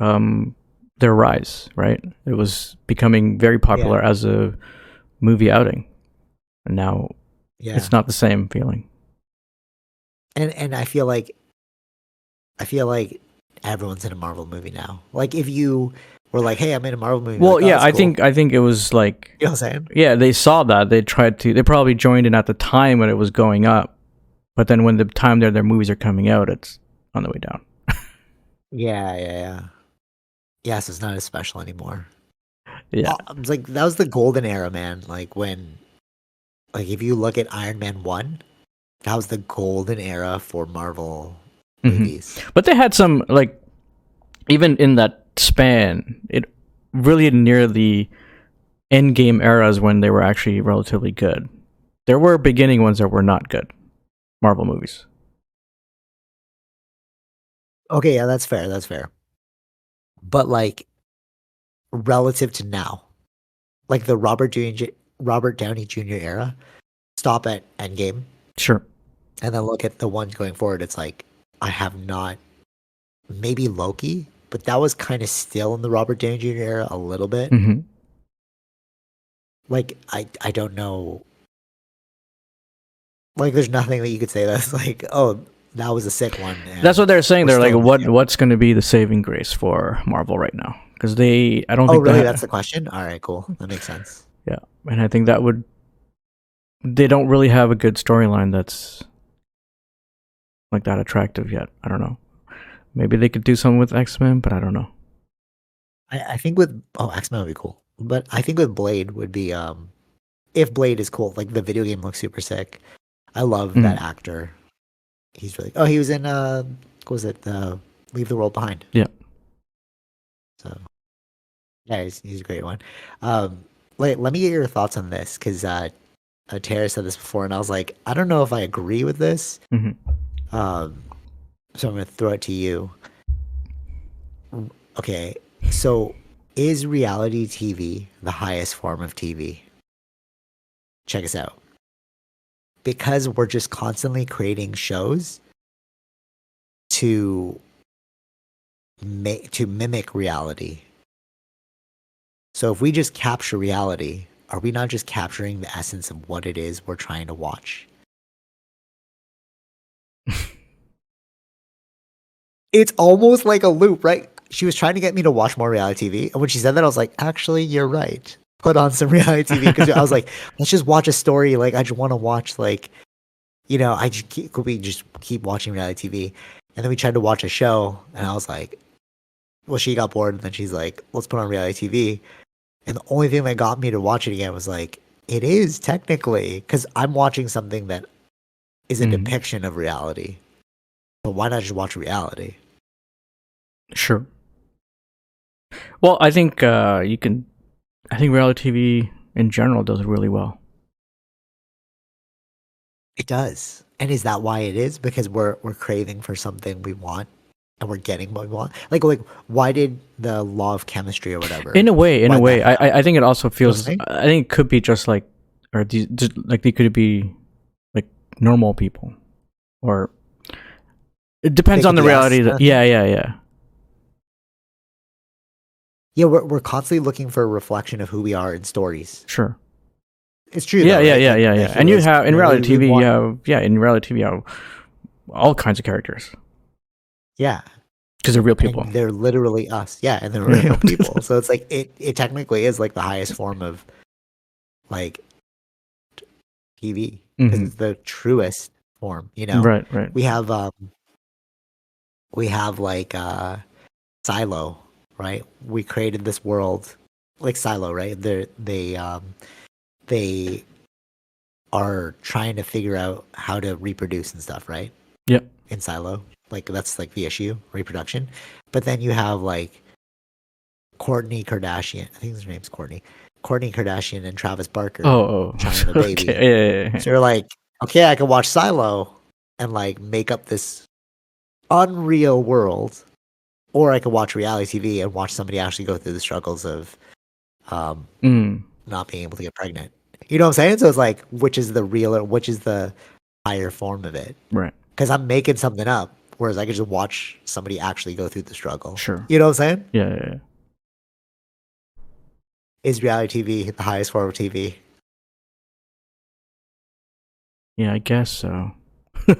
um their rise, right? It was becoming very popular as a movie outing, and now yeah. it's not the same feeling. and and I feel like I feel like everyone's in a Marvel movie now. Like if you were like, "Hey, I made a Marvel movie." Well, like, "Oh, yeah, I cool." think I think it was like you know what I'm saying. yeah, they saw that they tried to. They probably joined in at the time when it was going up, but then when the time their their movies are coming out, it's on the way down. Yeah, yeah, yeah. Yes, it's not as special anymore. Yeah, Well, it's like that was the golden era, man. Like when, like if you look at Iron Man one, that was the golden era for Marvel Mhm. movies. But they had some like even in that span, it really near the end game eras when they were actually relatively good. There were beginning ones that were not good. Marvel movies. Okay, yeah, that's fair. That's fair. But like relative to now, like the Robert Downey Robert Downey Jr. era, stop at Endgame, Sure. and then look at the ones going forward. It's like I have not, maybe Loki, but that was kind of still in the Robert Downey Jr. era a little bit. hmm Like I, I don't know. Like, there's nothing that you could say that's like, oh, that was a sick one. That's what they're saying. They're like, what yeah. what's going to be the saving grace for Marvel right now? Because they, I don't Oh, think really? ha- That's the question. All right, cool. That makes sense. Yeah, and I think that would they don't really have a good storyline that's like that attractive yet. I don't know. Maybe they could do something with X Men, but I don't know. I, I think with oh X Men would be cool, but I think with Blade would be um if Blade is cool, like the video game looks super sick. I love Mhm. that actor. He's really oh he was in uh what was it uh Leave the World Behind. Yeah. So yeah, he's, he's a great one. Um, let let me get your thoughts on this because uh, uh, Tara said this before, and I was like, I don't know if I agree with this. Mhm. Um, so I'm gonna throw it to you. Okay, so is reality TV the highest form of TV? Check us out. Because we're just constantly creating shows to make to mimic reality. So if we just capture reality, are we not just capturing the essence of what it is we're trying to watch? it's almost like a loop, right? She was trying to get me to watch more reality TV. And when she said that, I was like, actually, you're right. Put on some reality TV. Because I was like, let's just watch a story. Like, I just want to watch, like, you know, I just keep, could we just keep watching reality TV? And then we tried to watch a show, and I was like, well, she got bored, and then she's like, let's put on reality TV. And the only thing that got me to watch it again was like, it is technically, because I'm watching something that is a Mhm. depiction of reality. But why not just watch reality? Sure. Well, I think uh, you can. I think reality TV in general does really well. It does. And is that why it is? Because we're we're craving for something we want and we're getting what we want. Like like why did the law of chemistry or whatever? In a way, in a way. I I- think it also feels. saying? I think it could be just like, or these just like they could be like normal people, or it depends on the could be us, reality. That, yeah, yeah, yeah. yeah, we're we're constantly looking for a reflection of who we are in stories. Sure. It's true. Yeah, though, yeah, right? yeah, yeah, yeah. And you have in reality TV, want- you have yeah, in reality TV, you have all kinds of characters yeah, because they're real and people. they're literally us. Yeah, and they're real people. So it's like it it technically is like the highest form of like TV Mhm. it's the truest form. You know, Right, right. we have um we have like uh silo right we created this world like silo right they they um they are trying to figure out how to reproduce and stuff right Yep. in silo like that's like the issue reproduction but then you have like kourtney kardashian i think his name's kourtney kourtney kardashian and travis barker Oh, oh. trying to baby. okay. Yeah, yeah, yeah. so you're like, okay, I can watch Silo and like make up this unreal world, or I could watch reality TV and watch somebody actually go through the struggles of um, Mm, not being able to get pregnant. You know what I'm saying? So it's like, which is the realer, which is the higher form of it? right. Because I'm making something up, whereas I could just watch somebody actually go through the struggle. Sure. You know what I'm saying? Yeah, yeah, yeah. Is reality TV the highest form of TV? Yeah, I guess so.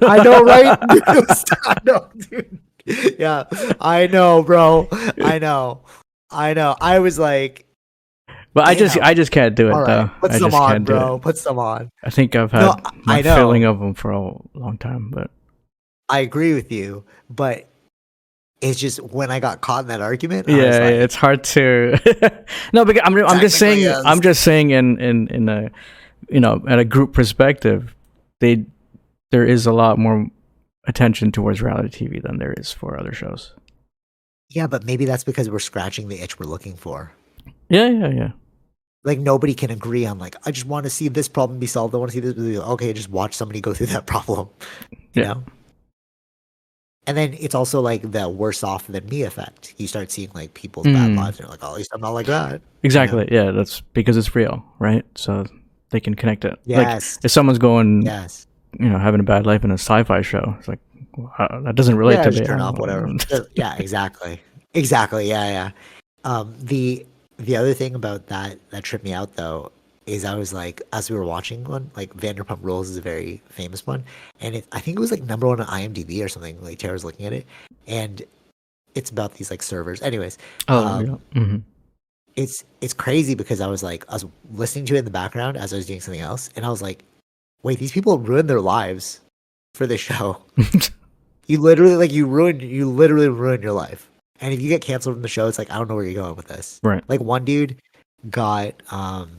I know, right? I know, dude. Yeah, I know, bro. I know. I know. I was like, But I just. I just can't do it all though. right, put I some on, bro. Put some on. I think I've had No, my filling of them for a long time, but I agree with you, but it's just when I got caught in that argument, I yeah, was like, it's hard to. no, because I'm I'm just saying yes. I'm just saying in in in a you know at a group perspective, they there is a lot more attention towards reality TV than there is for other shows. yeah, but maybe that's because we're scratching the itch we're looking for. Yeah, yeah, yeah. Like nobody can agree on like I just want to see this problem be solved. I want to see this. Okay, just watch somebody go through that problem. You Yeah. know. And then it's also like the worse off than me effect. You start seeing like people's bad Mm. lives, and you're like, oh, at least I'm not like that. Exactly. Yeah, that's because it's real, right? So they can connect it. Like Yes. if someone's going, yes. You know, having a bad life in a sci-fi show, it's like how- that doesn't relate yeah, to just the turn off whatever. Yeah, exactly. Exactly. Yeah, yeah. Um, the the other thing about that that tripped me out though is I was like, as we were watching one, like Vanderpump Rules is a very famous one, and it, I think it was like number one on IMDb or something. Like Tara's looking at it, and it's about these like servers. Anyways, Oh, um, yeah. hmm it's it's crazy because I was like I was listening to it in the background as I was doing something else, and I was like, wait, these people ruined their lives for this show. You literally like you ruined you literally ruined your life. And if you get canceled from the show, it's like I don't know where you're going with this. Right. Like one dude got um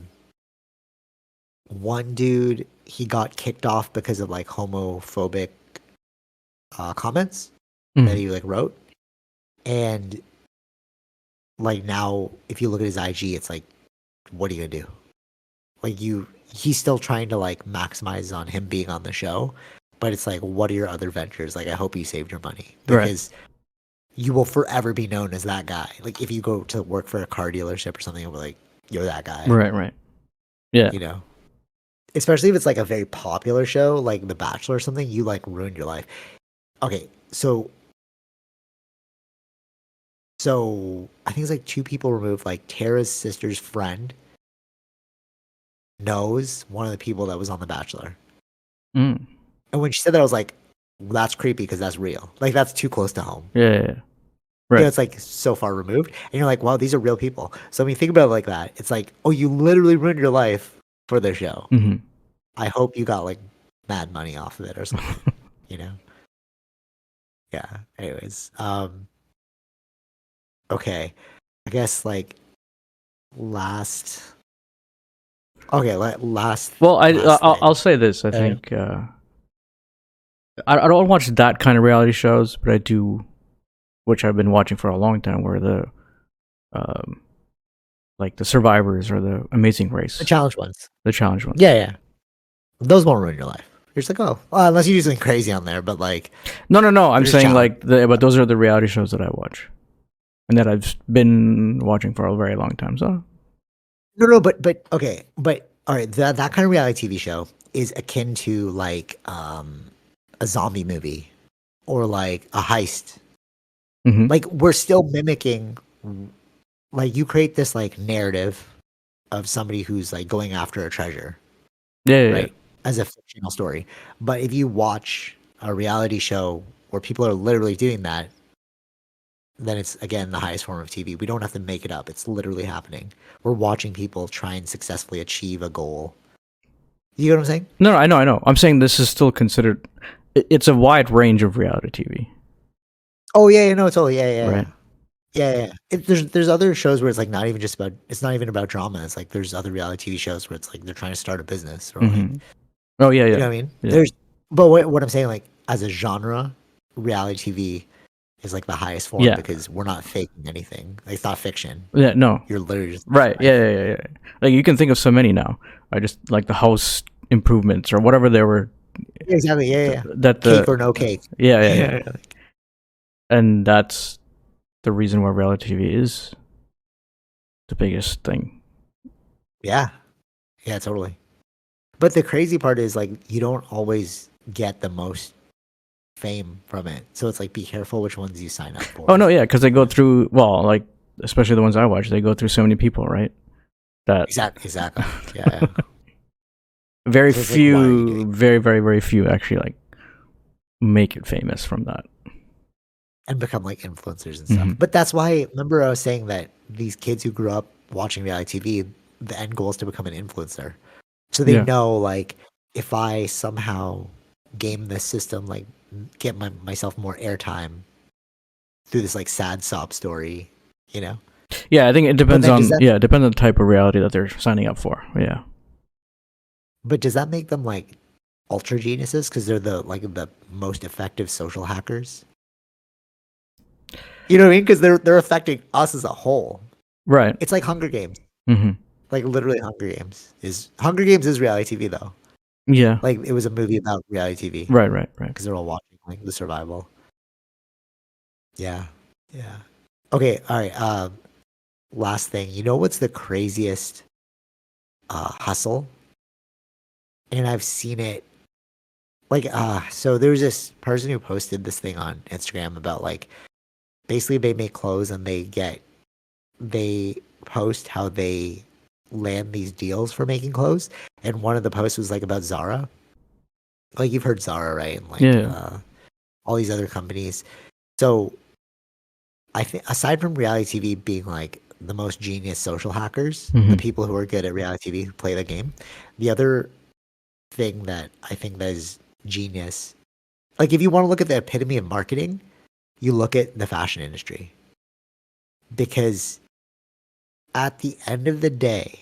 one dude he got kicked off because of like homophobic uh comments that Mhm. he like wrote. And like now if you look at his IG, it's like what are you gonna do? Like you he's still trying to like maximize on him being on the show, but it's like what are your other ventures? Like I hope you saved your money. Right. Because you will forever be known as that guy. Like if you go to work for a car dealership or something, it'll be like you're that guy. Right. Right. Yeah. You know. Especially if it's like a very popular show, like The Bachelor or something, you like ruined your life. Okay, so so I think it's like two people removed, like Tara's sister's friend knows one of the people that was on The Bachelor. Mm. And when she said that, I was like, that's creepy because that's real. Like that's too close to home. Yeah. yeah, yeah. You Right. know, it's like so far removed. And you're like, wow, these are real people. So when you think about it like that, it's like, oh, you literally ruined your life for the show. hmm I hope you got like mad money off of it or something, you know? Yeah. Anyways, um, okay. I guess like last, okay, la- last, Well, I last I'll. I'll say this. I Yeah. think uh, I I don't watch that kind of reality shows, but I do, which I've been watching for a long time, where the um, like the Survivors or the Amazing Race, the challenge ones. the challenge ones. Yeah, yeah. Those won't ruin your life. You're just like, oh, well, unless you do something crazy on there, but like, No, no, no. I'm saying like, the, but those are the reality shows that I watch, and that I've been watching for a very long time. So no, no, but, but, okay, but, all right, that, that kind of reality TV show is akin to like, um, a zombie movie or like a heist. Mhm. like we're still mimicking like you create this like narrative of somebody who's like going after a treasure yeah, yeah, right as a fictional story. But if you watch a reality show where people are literally doing that then it's again the highest form of tv we don't have to make it up it's literally happening we're watching people try and successfully achieve a goal you know what i'm saying No, no, I know, I know. I'm saying this is still considered. It's a wide range of reality TV, oh yeah yeah no totally yeah yeah right? Yeah, yeah. It, there's there's other shows where it's like not even just about it's not even about drama. It's like there's other reality TV shows where it's like they're trying to start a business or like Mhm. Oh yeah, yeah. you know what I mean. Yeah. There's but what what I'm saying like as a genre, reality TV is like the highest form Yeah. because we're not faking anything. Like it's not fiction. yeah. No, You're literally just right. Yeah, yeah, yeah, yeah. Like you can think of so many now. I just like the house improvements or whatever they were. Exactly. Yeah, yeah. That the Cake or no cake. yeah, yeah, yeah. and that's the reason why reality TV is the biggest thing. Yeah. Yeah, totally. But the crazy part is like you don't always get the most fame from it. So it's like be careful which ones you sign up for. Oh no, yeah, because they go through well, like especially the ones I watch, they go through so many people, right? That Exactly. Exactly. Yeah. yeah. very So it's like, why are you few, very, very, very few actually like make it famous from that. and become like influencers and stuff. Mhm. But that's why remember I was saying that these kids who grew up watching reality TV, the end goal is to become an influencer. So they Yeah. know like if I somehow game this system, like get my, myself more airtime through this like sad sob story, you know? Yeah, I think it depends on that- yeah, it depends on the type of reality that they're signing up for. Yeah. But does that make them like ultra geniuses because they're the like the most effective social hackers? You know what I mean? Because they're they're affecting us as a whole. Right. It's like Hunger Games. hmm like literally Hunger Games is Hunger Games is reality TV though. Yeah. Like it was a movie about reality TV Right, right, right. because they're all watching like the survival. Yeah, yeah. Okay, all right. Um, last thing, you know what's the craziest uh, hustle? And I've seen it. Like, uh, so there was this person who posted this thing on Instagram about like, basically they make clothes and they get, they post how they land these deals for making clothes. And one of the posts was like about Zara. Like you've heard Zara, right? And like Yeah. uh, all these other companies. So I think aside from reality TV being like the most genius social hackers, the Mhm. people who are good at reality TV who play the game, the other thing that I think that is genius, like if you want to look at the epitome of marketing, you look at the fashion industry. because at the end of the day,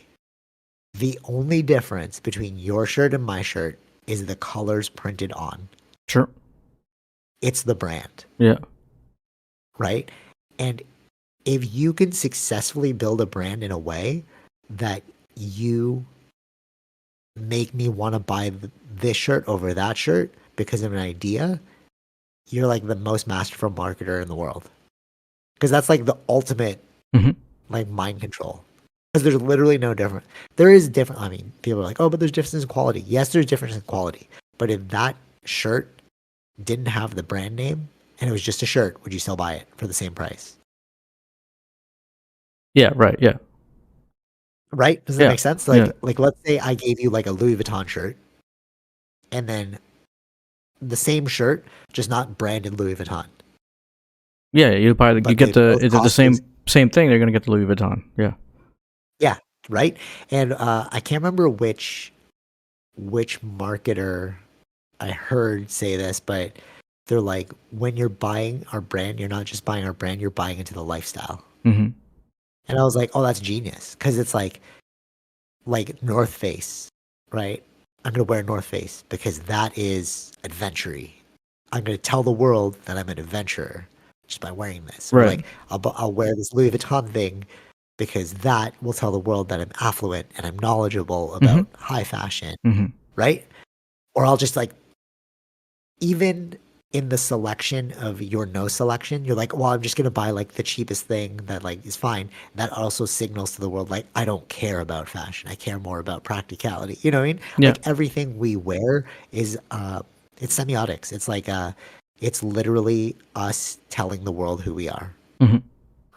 the only difference between your shirt and my shirt is the colors printed on. Sure. It's the brand, Yeah. right? And if you can successfully build a brand in a way that you make me want to buy this shirt over that shirt because of an idea, you're like the most masterful marketer in the world. Because that's like the ultimate Mhm. Like mind control. Because there's literally no difference. There is different. I mean, people are like, oh, but there's difference in quality. Yes, there's difference in quality. But if that shirt didn't have the brand name and it was just a shirt, would you still buy it for the same price? Yeah. Right. Yeah. Right? Does that Yeah, make sense? Like, yeah. like let's say I gave you like a Louis Vuitton shirt, and then the same shirt, just not branded Louis Vuitton. Yeah. You buy the, you get the it's the same same thing. They're gonna get the Louis Vuitton. Yeah. Yeah. right? And uh, I can't remember which which marketer I heard say this, but they're like, when you're buying our brand, you're not just buying our brand, you're buying into the lifestyle. Mm-hmm. And I was like, oh, that's genius, because it's like, like North Face, right? I'm gonna wear North Face because that is adventure I'm gonna tell the world that I'm an adventurer just by wearing this. Or Right. like I'll I'll wear this Louis Vuitton thing because that will tell the world that I'm affluent and I'm knowledgeable about high fashion, Mm-hmm. right? Or I'll just like, even in the selection of your no selection, you're like, well, I'm just gonna buy like the cheapest thing that like is fine. That also signals to the world like I don't care about fashion. I care more about practicality. You know what I mean? Yeah. Like everything we wear is uh it's semiotics. It's like uh it's literally us telling the world who we are. Mhm.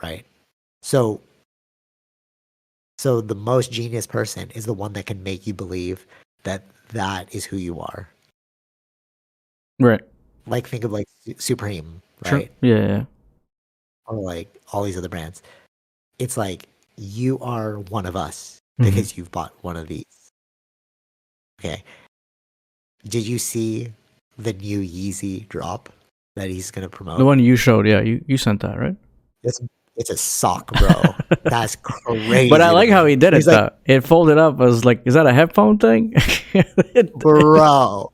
Right? So so the most genius person is the one that can make you believe that that is who you are. Right. Like think of like Supreme, right? Yeah. Yeah. yeah. Or like all these other brands. It's like you are one of us Mhm. because you've bought one of these. Okay. Did you see the new Yeezy drop that he's gonna promote? The one you showed. Yeah. You you sent that right. It's it's a sock, bro. That's crazy. But I like how he did it. Like, though. It folded up. I was like, is that a headphone thing? bro.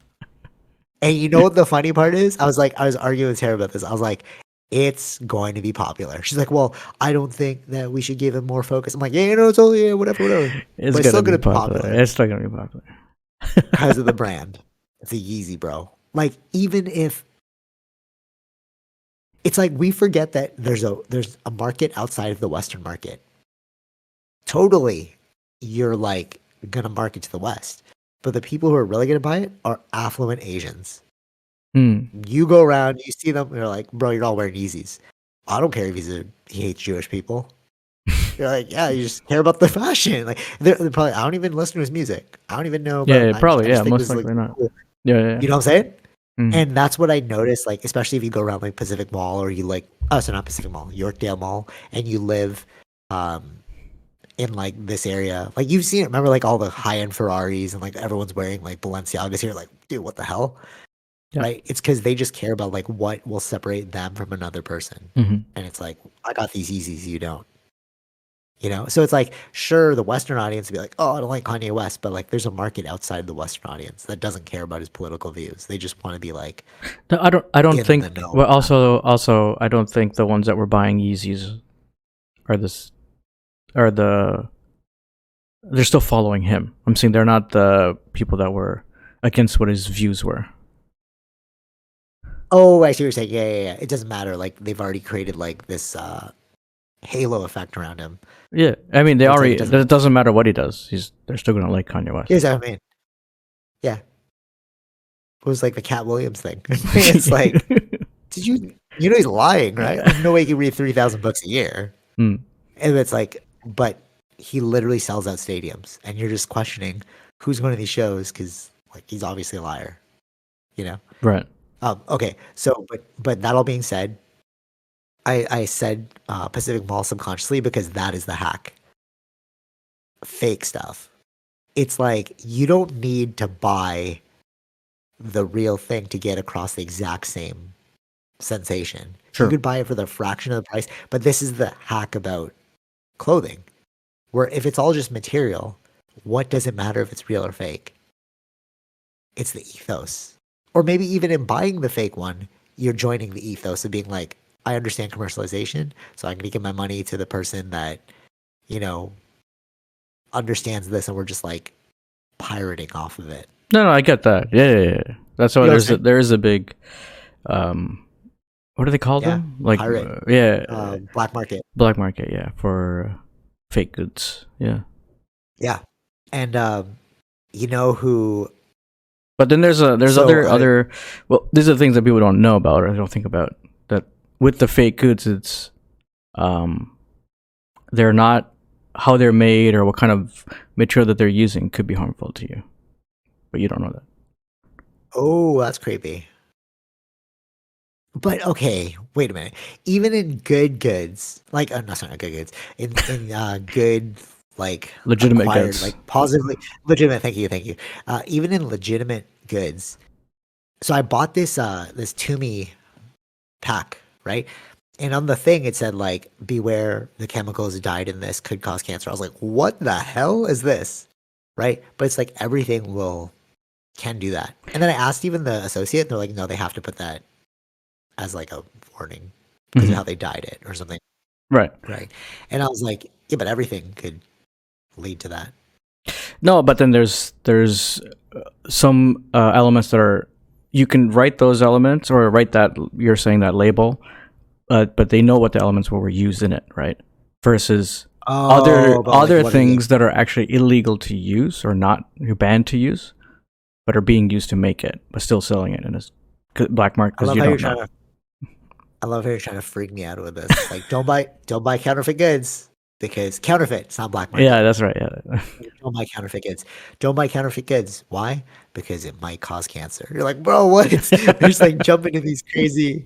And you know what the funny part is? I was like, I was arguing with Tara about this. I was like, it's going to be popular. She's like, well, I don't think that we should give it more focus. I'm like, yeah, you know, it's only yeah, whatever, whatever, it's But it's still gonna gonna be popular. popular. It's still gonna be popular. because of the brand. It's a Yeezy, bro. Like, even if it's like we forget that there's a there's a market outside of the Western market. Totally, you're like gonna market to the West, but the people who are really gonna buy it are affluent Asians. Hmm. You go around, you see them, you're like, bro, you're all wearing Yeezys. I don't care if he's a, he hates Jewish people. You're like, yeah, you just care about the fashion. Like, they're, they're probably, I don't even listen to his music. I don't even know. Yeah, about- yeah, probably, yeah, most likely not. cool. Yeah. Yeah. You know what I'm saying? Mhm. And that's what I noticed, like, especially if you go around like Pacific Mall or you like, oh, so not Pacific Mall, Yorkdale Mall, and you live um, in like this area. Like, you've seen it. Remember, like, all the high end Ferraris and like everyone's wearing like Balenciagas here. Like, dude, what the hell? Yeah. Right? It's because they just care about like what will separate them from another person. Mhm. And it's like, I got these Yeezys, you don't. You know? So it's like, sure, the Western audience would be like, oh, I don't like Kanye West, but like, there's a market outside the Western audience that doesn't care about his political views. They just want to be like, No, I don't. I don't think. Well, also, also, I don't think the ones that were buying Yeezys are this are the. They're still following him. I'm saying they're not the people that were against what his views were. Oh, I see what you're saying. Yeah, yeah, yeah. It doesn't matter. Like they've already created like this uh halo effect around him. Yeah, I mean, they It's like already. doesn't- It doesn't matter what he does. He's. They're still gonna like Kanye West. Here's what I mean. Yeah. It was like the Katt Williams thing. it's like, did you you know he's lying, right? There's no way he can read three thousand books a year. Hmm. And it's like, but he literally sells out stadiums, and you're just questioning who's going to these shows because like he's obviously a liar, you know. right. Um, okay, so but but that all being said, I I said uh, Pacific Mall subconsciously because that is the hack. Fake stuff. It's like you don't need to buy the real thing to get across the exact same sensation. Sure. You could buy it for the fraction of the price, but this is the hack about clothing, where if it's all just material, what does it matter if it's real or fake? It's the ethos. Or maybe even in buying the fake one, you're joining the ethos of being like, I understand commercialization, so I'm going to give my money to the person that, you know, understands this, and we're just like pirating off of it. No, no, I get that. Yeah, yeah, yeah. That's why You know there's a, there is a big, um, what do they call Yeah, them? Like, pirate. uh, yeah, Um, black market. black market. Yeah, for uh, fake goods. Yeah, Yeah. And um, you know who but then there's a there's So, other I- other. Well, these are the things that people don't know about or don't think about. That with the fake goods, it's um, they're not how they're made or what kind of material that they're using could be harmful to you, but you don't know that. Oh, that's creepy. But okay, wait a minute. Even in good goods, like uh, no, sorry, not good goods. In in uh, good like Legitimate acquired, goods. like positively legitimate. Thank you, thank you. Uh, even in legitimate goods. So I bought this uh this Tumi pack, right? And on the thing it said like, beware the chemicals dyed in this could cause cancer. I was like, what the hell is this? Right? But it's like everything will can do that. And then I asked even the associate, and they're like, no, they have to put that as like a warning because Mhm. of how they dyed it or something. Right. Right. And I was like, yeah, but everything could lead to that. No, but then there's there's uh, some uh, elements that are you can write those elements or write that you're saying that label, uh, but they know what the elements were used in it, right? Versus other Oh, but, like, other are the- things that are actually illegal to use or not banned to use, but are being used to make it, but still selling it in a black market I because love you how you're don't know. trying to. I love how you're trying to freak me out with this. Like, don't buy, don't buy counterfeit goods because counterfeit. It's not black market. Yeah, that's right. Yeah, Don't buy counterfeit goods. Don't buy counterfeit goods. Why? Because it might cause cancer. You're like, bro, what? You're just like jumping into these crazy.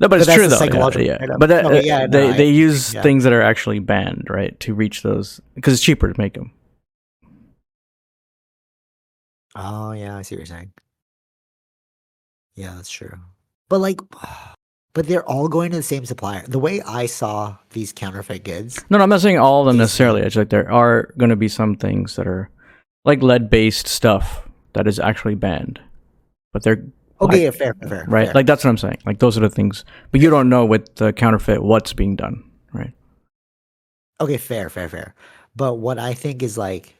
No, but it's true though. Yeah, psychological yeah. trade-off. But that, but uh, yeah, no, they I- they use yeah. things that are actually banned, right, to reach those because it's cheaper to make them. Oh yeah, I see what you're saying. Yeah, that's true. But like, but they're all going to the same supplier. The way I saw these counterfeit goods, No, no, I'm not saying all of them necessarily. It's like there are going to be some things that are like lead-based stuff that is actually banned, but they're okay, like- yeah, fair, fair, fair, right. fair. Like that's what I'm saying. Like those are the things, but you don't know with the counterfeit what's being done, right? Okay, fair, fair, fair. But what I think is like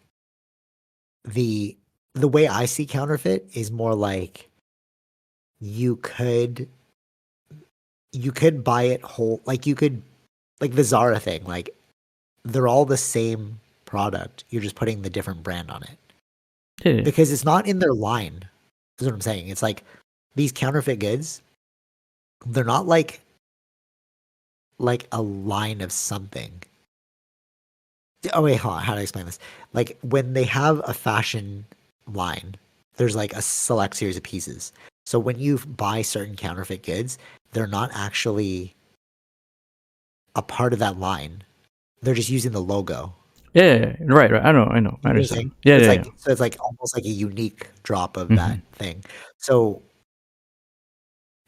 the the way I see counterfeit is more like you could you could buy it whole like you could like the Zara thing, like they're all the same product. You're just putting the different brand on it. Yeah. Because it's not in their line. That's what I'm saying. It's like these counterfeit goods, they're not like like a line of something. Oh wait, hold on. How do I explain this? Like when they have a fashion line, there's like a select series of pieces. So when you buy certain counterfeit goods, they're not actually a part of that line. They're just using the logo. yeah, yeah, yeah. right, right. I know, I know, I You know what I'm understand. Yeah, it's yeah, like yeah. so it's like almost like a unique drop of Mhm. that thing. So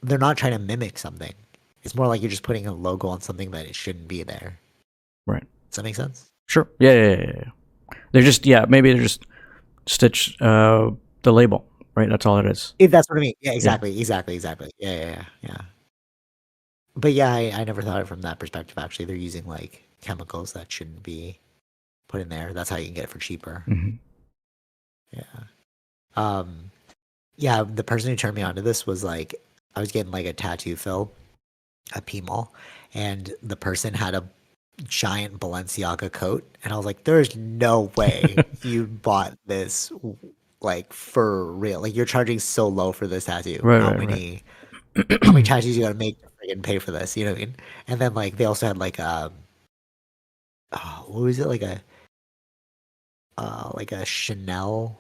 they're not trying to mimic something. It's more like you're just putting a logo on something that it shouldn't be there. Right. Does that make sense? Sure. Yeah, yeah, yeah, yeah. They're just yeah, maybe they're just stitch uh the label, right? That's all it is. If that's what I mean. Yeah, exactly, exactly, exactly. Yeah, yeah, yeah, yeah. But yeah, I, I never thought of it from that perspective. Actually, they're using like chemicals that shouldn't be put in there. That's how you can get it for cheaper. hmm Yeah. Um yeah, the person who turned me onto this was like I was getting like a tattoo fill at P Mall and the person had a giant Balenciaga coat and I was like, There's no way you bought this like for real. Like you're charging so low for this tattoo. Right, how right, right. many how many tattoos you gotta make to pay for this, you know what I mean? And then like they also had like um oh, what was it like a uh like a Chanel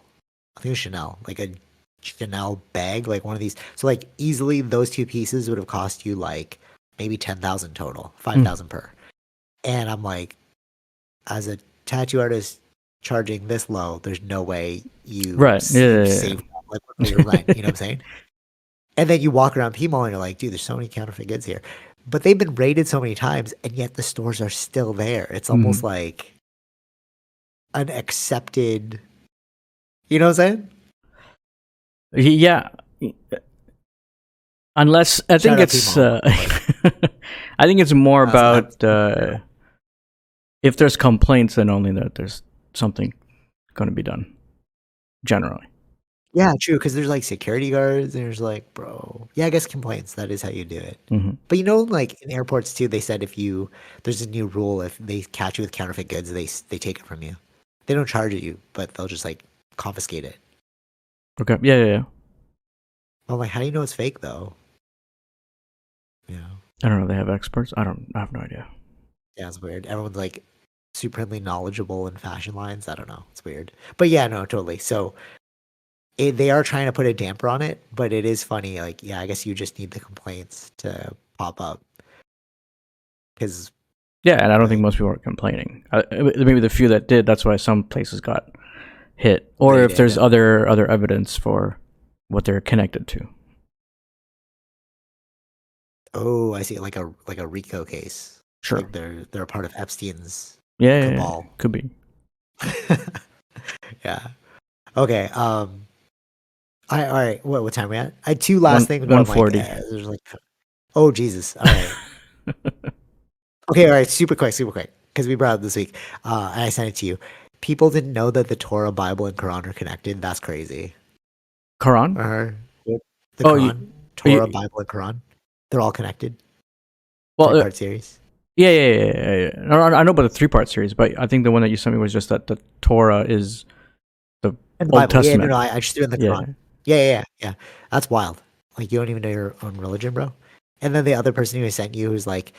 I think it was Chanel, like a Chanel bag, like one of these. So like easily those two pieces would have cost you like maybe ten thousand total, hmm. five thousand per. And I'm like, as a tattoo artist charging this low, there's no way you Right. s- Yeah, yeah, yeah. save like what your rent. You know what I'm saying? And then you walk around P Mall and you're like, dude, there's so many counterfeit goods here. But they've been raided so many times, and yet the stores are still there. It's hmm. almost like an accepted. You know what I'm saying? Yeah. Unless I think Shout out it's uh, I think it's more That's- about uh, if there's complaints then only that there's something going to be done generally. Yeah, true. Because there's like security guards. There's like, bro. Yeah, I guess complaints. That is how you do it. hmm But you know, like in airports too, they said if you there's a new rule if they catch you with counterfeit goods, they they take it from you. They don't charge you, but they'll just like confiscate it. Okay. Yeah, yeah, yeah. I'm like, how do you know it's fake though? Yeah. I don't know. They have experts. I don't. I have no idea. yeah, it's weird. Everyone's like supremely knowledgeable in fashion lines. I don't know. It's weird. But yeah, no, totally. So it, they are trying to put a damper on it, but it is funny. Like, yeah, I guess you just need the complaints to pop up because Yeah, and I don't think most people are complaining. Uh, maybe the few that did. That's why some places got hit, or if there's yeah. other other evidence for what they're connected to. oh, I see, like a like a RICO case. Sure. Like they're they're a part of Epstein's Yeah, yeah, yeah. cabal. could be. yeah. Okay. Um. I all right. What what time are we at? I had two last One- things. but I'm like, 140. there's like, oh Jesus! All right. okay. All right. Super quick. Super quick. Because we brought it up this week, uh, and I sent it to you. People didn't know that the Torah, Bible, and Quran are connected. That's crazy. Quran. Uh, the Oh, you- Quran, Torah, you- Bible, and Quran. They're all connected. Well, uh, Three-part series. yeah, yeah, yeah, yeah. yeah. I I know about the three part series, but I think the one that you sent me was just that the Torah is And the Old Bible. Yeah, no, no. I, I just threw in the. Quran. Yeah, yeah, yeah, yeah. That's wild. Like you don't even know your own religion, bro. And then the other person who sent you who's like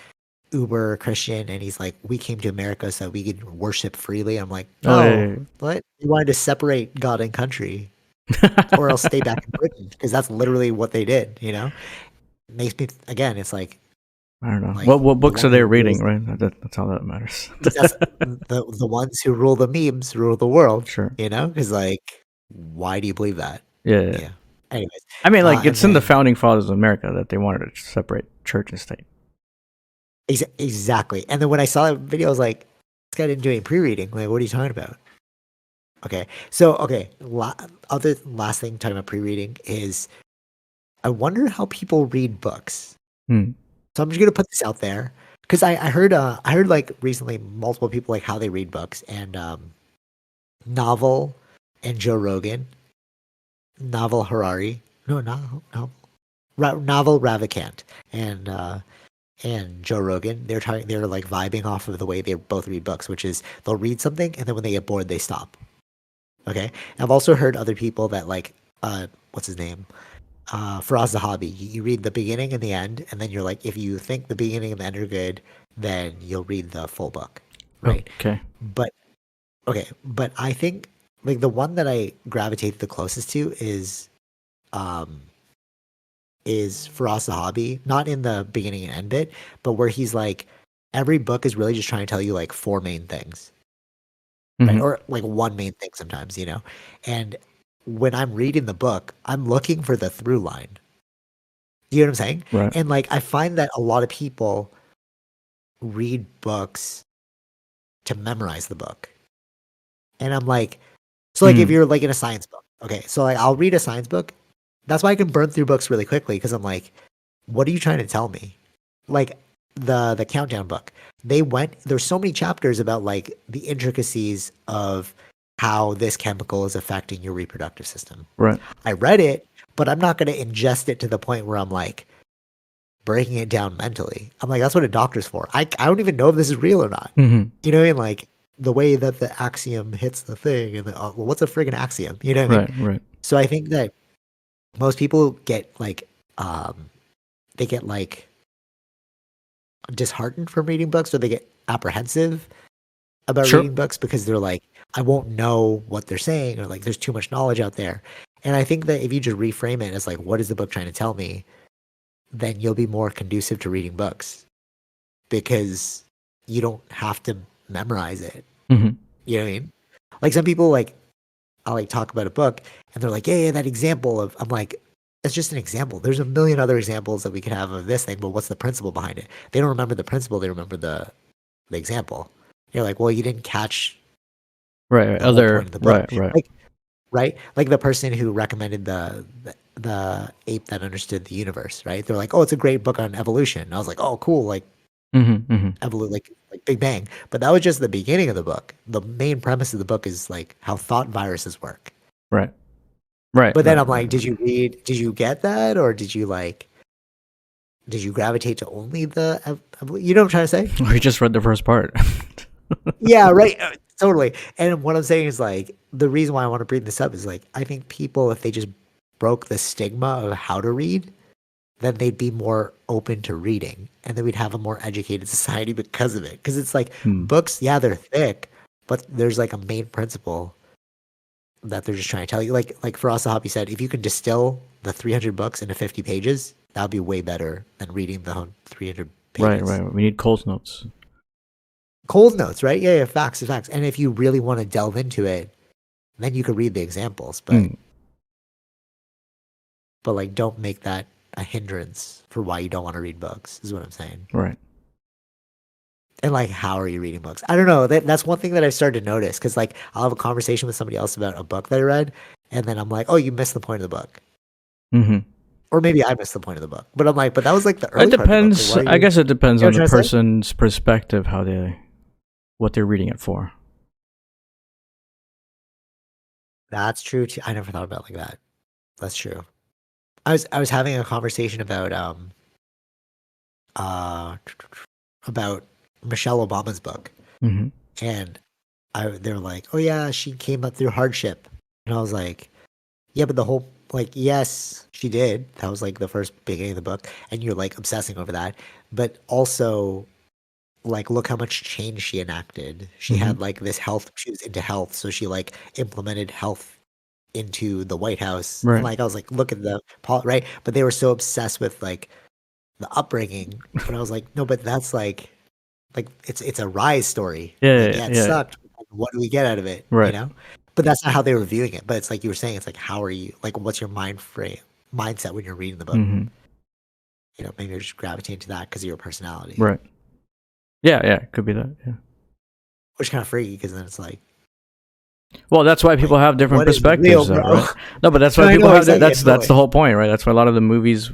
uber Christian and he's like, We came to America so we could worship freely. I'm like, Oh, Oh, yeah, yeah, what? You wanted to separate God and country or else stay back in Britain. Because that's literally what they did, you know? Makes me again, it's like I don't know. like, what what the books are they reading? Right. That, that's all that matters. the the ones who rule the memes rule the world, sure. you know? Because like why do you believe that? Yeah, yeah. Yeah. Anyways. I mean, like Uh, it's in and the founding fathers of America that they wanted to separate church and state. Ex- exactly. And then when I saw that video, I was like, this guy didn't do any pre-reading. Like, what are you talking about? Okay. So, okay. La- other last thing talking about pre-reading is I wonder how people read books. Hmm. So I'm just gonna put this out there because I, I heard uh I heard like recently multiple people like how they read books and um Naval and Joe Rogan, Naval Harari, no Naval Naval, Ra- Naval Ravikant and uh and Joe Rogan they're talking they're like vibing off of the way they both read books, which is they'll read something and then when they get bored they stop. Okay, I've also heard other people that like uh what's his name uh, Firas Zahabi. You, you read the beginning and the end, and then you're like, if you think the beginning and the end are good, then you'll read the full book, right? Okay. But okay, but I think like the one that I gravitate the closest to is, um, is Firas Zahabi, Not in the beginning and end bit, but where he's like, every book is really just trying to tell you like four main things right? Mhm. or like one main thing sometimes, you know. And when I'm reading the book, I'm looking for the through line. You know what I'm saying? Right. And like I find that a lot of people read books to memorize the book. And I'm like, so like if Hmm. you're like in a science book, okay, so like I'll read a science book. That's why I can burn through books really quickly because I'm like, what are you trying to tell me? Like the the countdown book. They went there's so many chapters about like the intricacies of how this chemical is affecting your reproductive system. Right. I read it, but I'm not going to ingest it to the point where I'm like breaking it down mentally. I'm like, that's what a doctor's for. I, I don't even know if this is real or not. hmm You know what I mean? Like the way that the axiom hits the thing and the, uh, well, what's a friggin' axiom? You know what I mean? Right. Right. So I think that most people get like, um, they get like disheartened from reading books or they get apprehensive about Sure. reading books because they're like, I won't know what they're saying or like there's too much knowledge out there. And I think that if you just reframe it as like, what is the book trying to tell me? Then you'll be more conducive to reading books because you don't have to memorize it. hmm You know what I mean? Like some people like I'll like talk about a book and they're like, yeah, yeah, that example of I'm like, that's just an example. There's a million other examples that we could have of this thing, but what's the principle behind it? They don't remember the principle, they remember the the example. You're like, well, you didn't catch right, right. Other the right, right. Like, right? Like the person who recommended the, the the ape that understood the universe, right? They're like, oh, it's a great book on evolution. And I was like, oh, cool, like mm-hmm, mm-hmm. evolution, like like Big Bang. But that was just the beginning of the book. The main premise of the book is like how thought viruses work. Right. Right. But then right. I'm like, did you read? Did you get that, or did you like? Did you gravitate to only the? ev- You know what I'm trying to say? Or you just read the first part. yeah, right. uh, Totally. And what I'm saying is like the reason why I want to bring this up is like I think people if they just broke the stigma of how to read, then they'd be more open to reading, and then we'd have a more educated society because of it. Because it's like Hmm. books, yeah, they're thick, but there's like a main principle that they're just trying to tell you. Like like Firas Zahabi said, if you can distill the 300 books into 50 pages, that would be way better than reading the whole 300 pages. right, right. We need Coles Notes. Coles Notes, right? Yeah, yeah, facts, facts. And if you really want to delve into it, then you could read the examples, but Mm. but like don't make that a hindrance for why you don't want to read books. Is what I'm saying. Right. And like, how are you reading books? I don't know. That that's one thing that I've started to notice because like I'll have a conversation with somebody else about a book that I read, and then I'm like, oh, you missed the point of the book, Mm-hmm. or maybe I missed the point of the book. But I'm like, but that was like the early It part of the book, depends. why are I guess it depends You know on the what I'm trying to say? person's perspective, how they, what they're reading it for. That's true too. I never thought about it like that. That's true. I was I was having a conversation about um uh about Michelle Obama's book Mm-hmm. and I they were like, "Oh yeah, she came up through hardship." And I was like, "Yeah, but the whole like yes, she did. That was like the first beginning of the book and you're like obsessing over that. But also like look how much change she enacted. She had like this health she was into health, so she like implemented health into the White House. Right. And like I was like, look at the right? But they were so obsessed with like the upbringing. But I was like, no, but that's like like it's it's a rise story. Yeah, Like, yeah, it yeah. sucked. What do we get out of it? Right. You know? But that's not how they were viewing it. But it's like you were saying, it's like how are you like what's your mind frame mindset when you're reading the book? Mm-hmm. You know, maybe you're just gravitating to that because of your personality. Right. Yeah, yeah, could be that. Yeah. Which kind of freaky because then it's like Well, that's why people have different what perspectives, real, though, right? No, but that's why I people have. exactly, That's that's the whole point, right? That's why a lot of the movies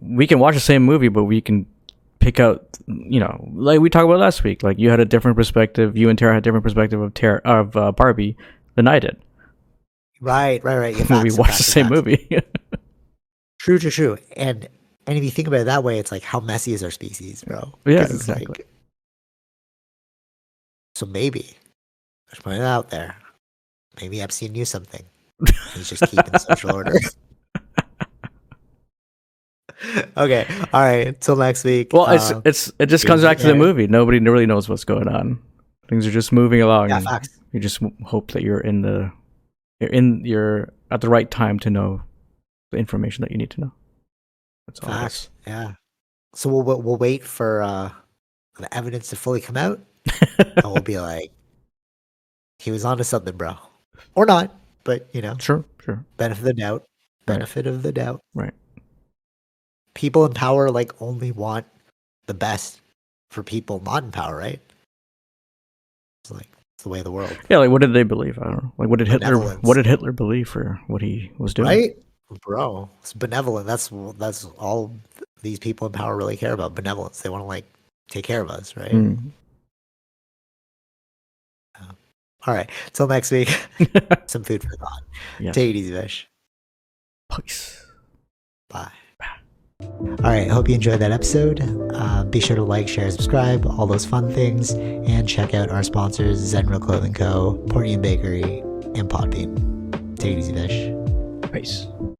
we can watch the same movie, but we can pick out, you know, like we talked about last week. Like you had a different perspective. You and Tara had a different perspective of Tara of uh, Barbie than I did. right, right, right. When we facts, watched the same facts. movie. True, true, true. And and if you think about it that way, it's like how messy is our species, bro? Yeah, exactly. like- so maybe just putting it out there. Maybe Epstein knew something. He's just keeping social order. okay. All right. Until next week. well, it's um, it's it just comes back to the movie. Nobody really knows what's going on. Things are just moving along. yeah, facts. you just hope that you're in the you're in you're at the right time to know the information that you need to know. That's all. it is. Facts. Yeah. So we'll we'll, we'll wait for uh, the evidence to fully come out, and we'll be like, he was onto something, bro, or not. But you know, Sure, sure. benefit of the doubt. Benefit of the doubt. Right. People in power like only want the best for people not in power, right? It's like it's the way of the world, Yeah, like what did they believe? I don't know. Like what did Hitler what did Hitler believe for what he was doing? right, bro? It's benevolent. That's that's all these people in power really care about. Benevolence. They want to like take care of us, right? Mm. All right. Till next week. Some food for thought. Yeah. Take it easy, Vish. Peace. Bye. All right. Hope you enjoyed that episode. Uh, be sure to like, share, subscribe, all those fun things, and check out our sponsors: Zenro Clothing Co., Portian Bakery, and Podbean. Take it easy, Vish. Peace.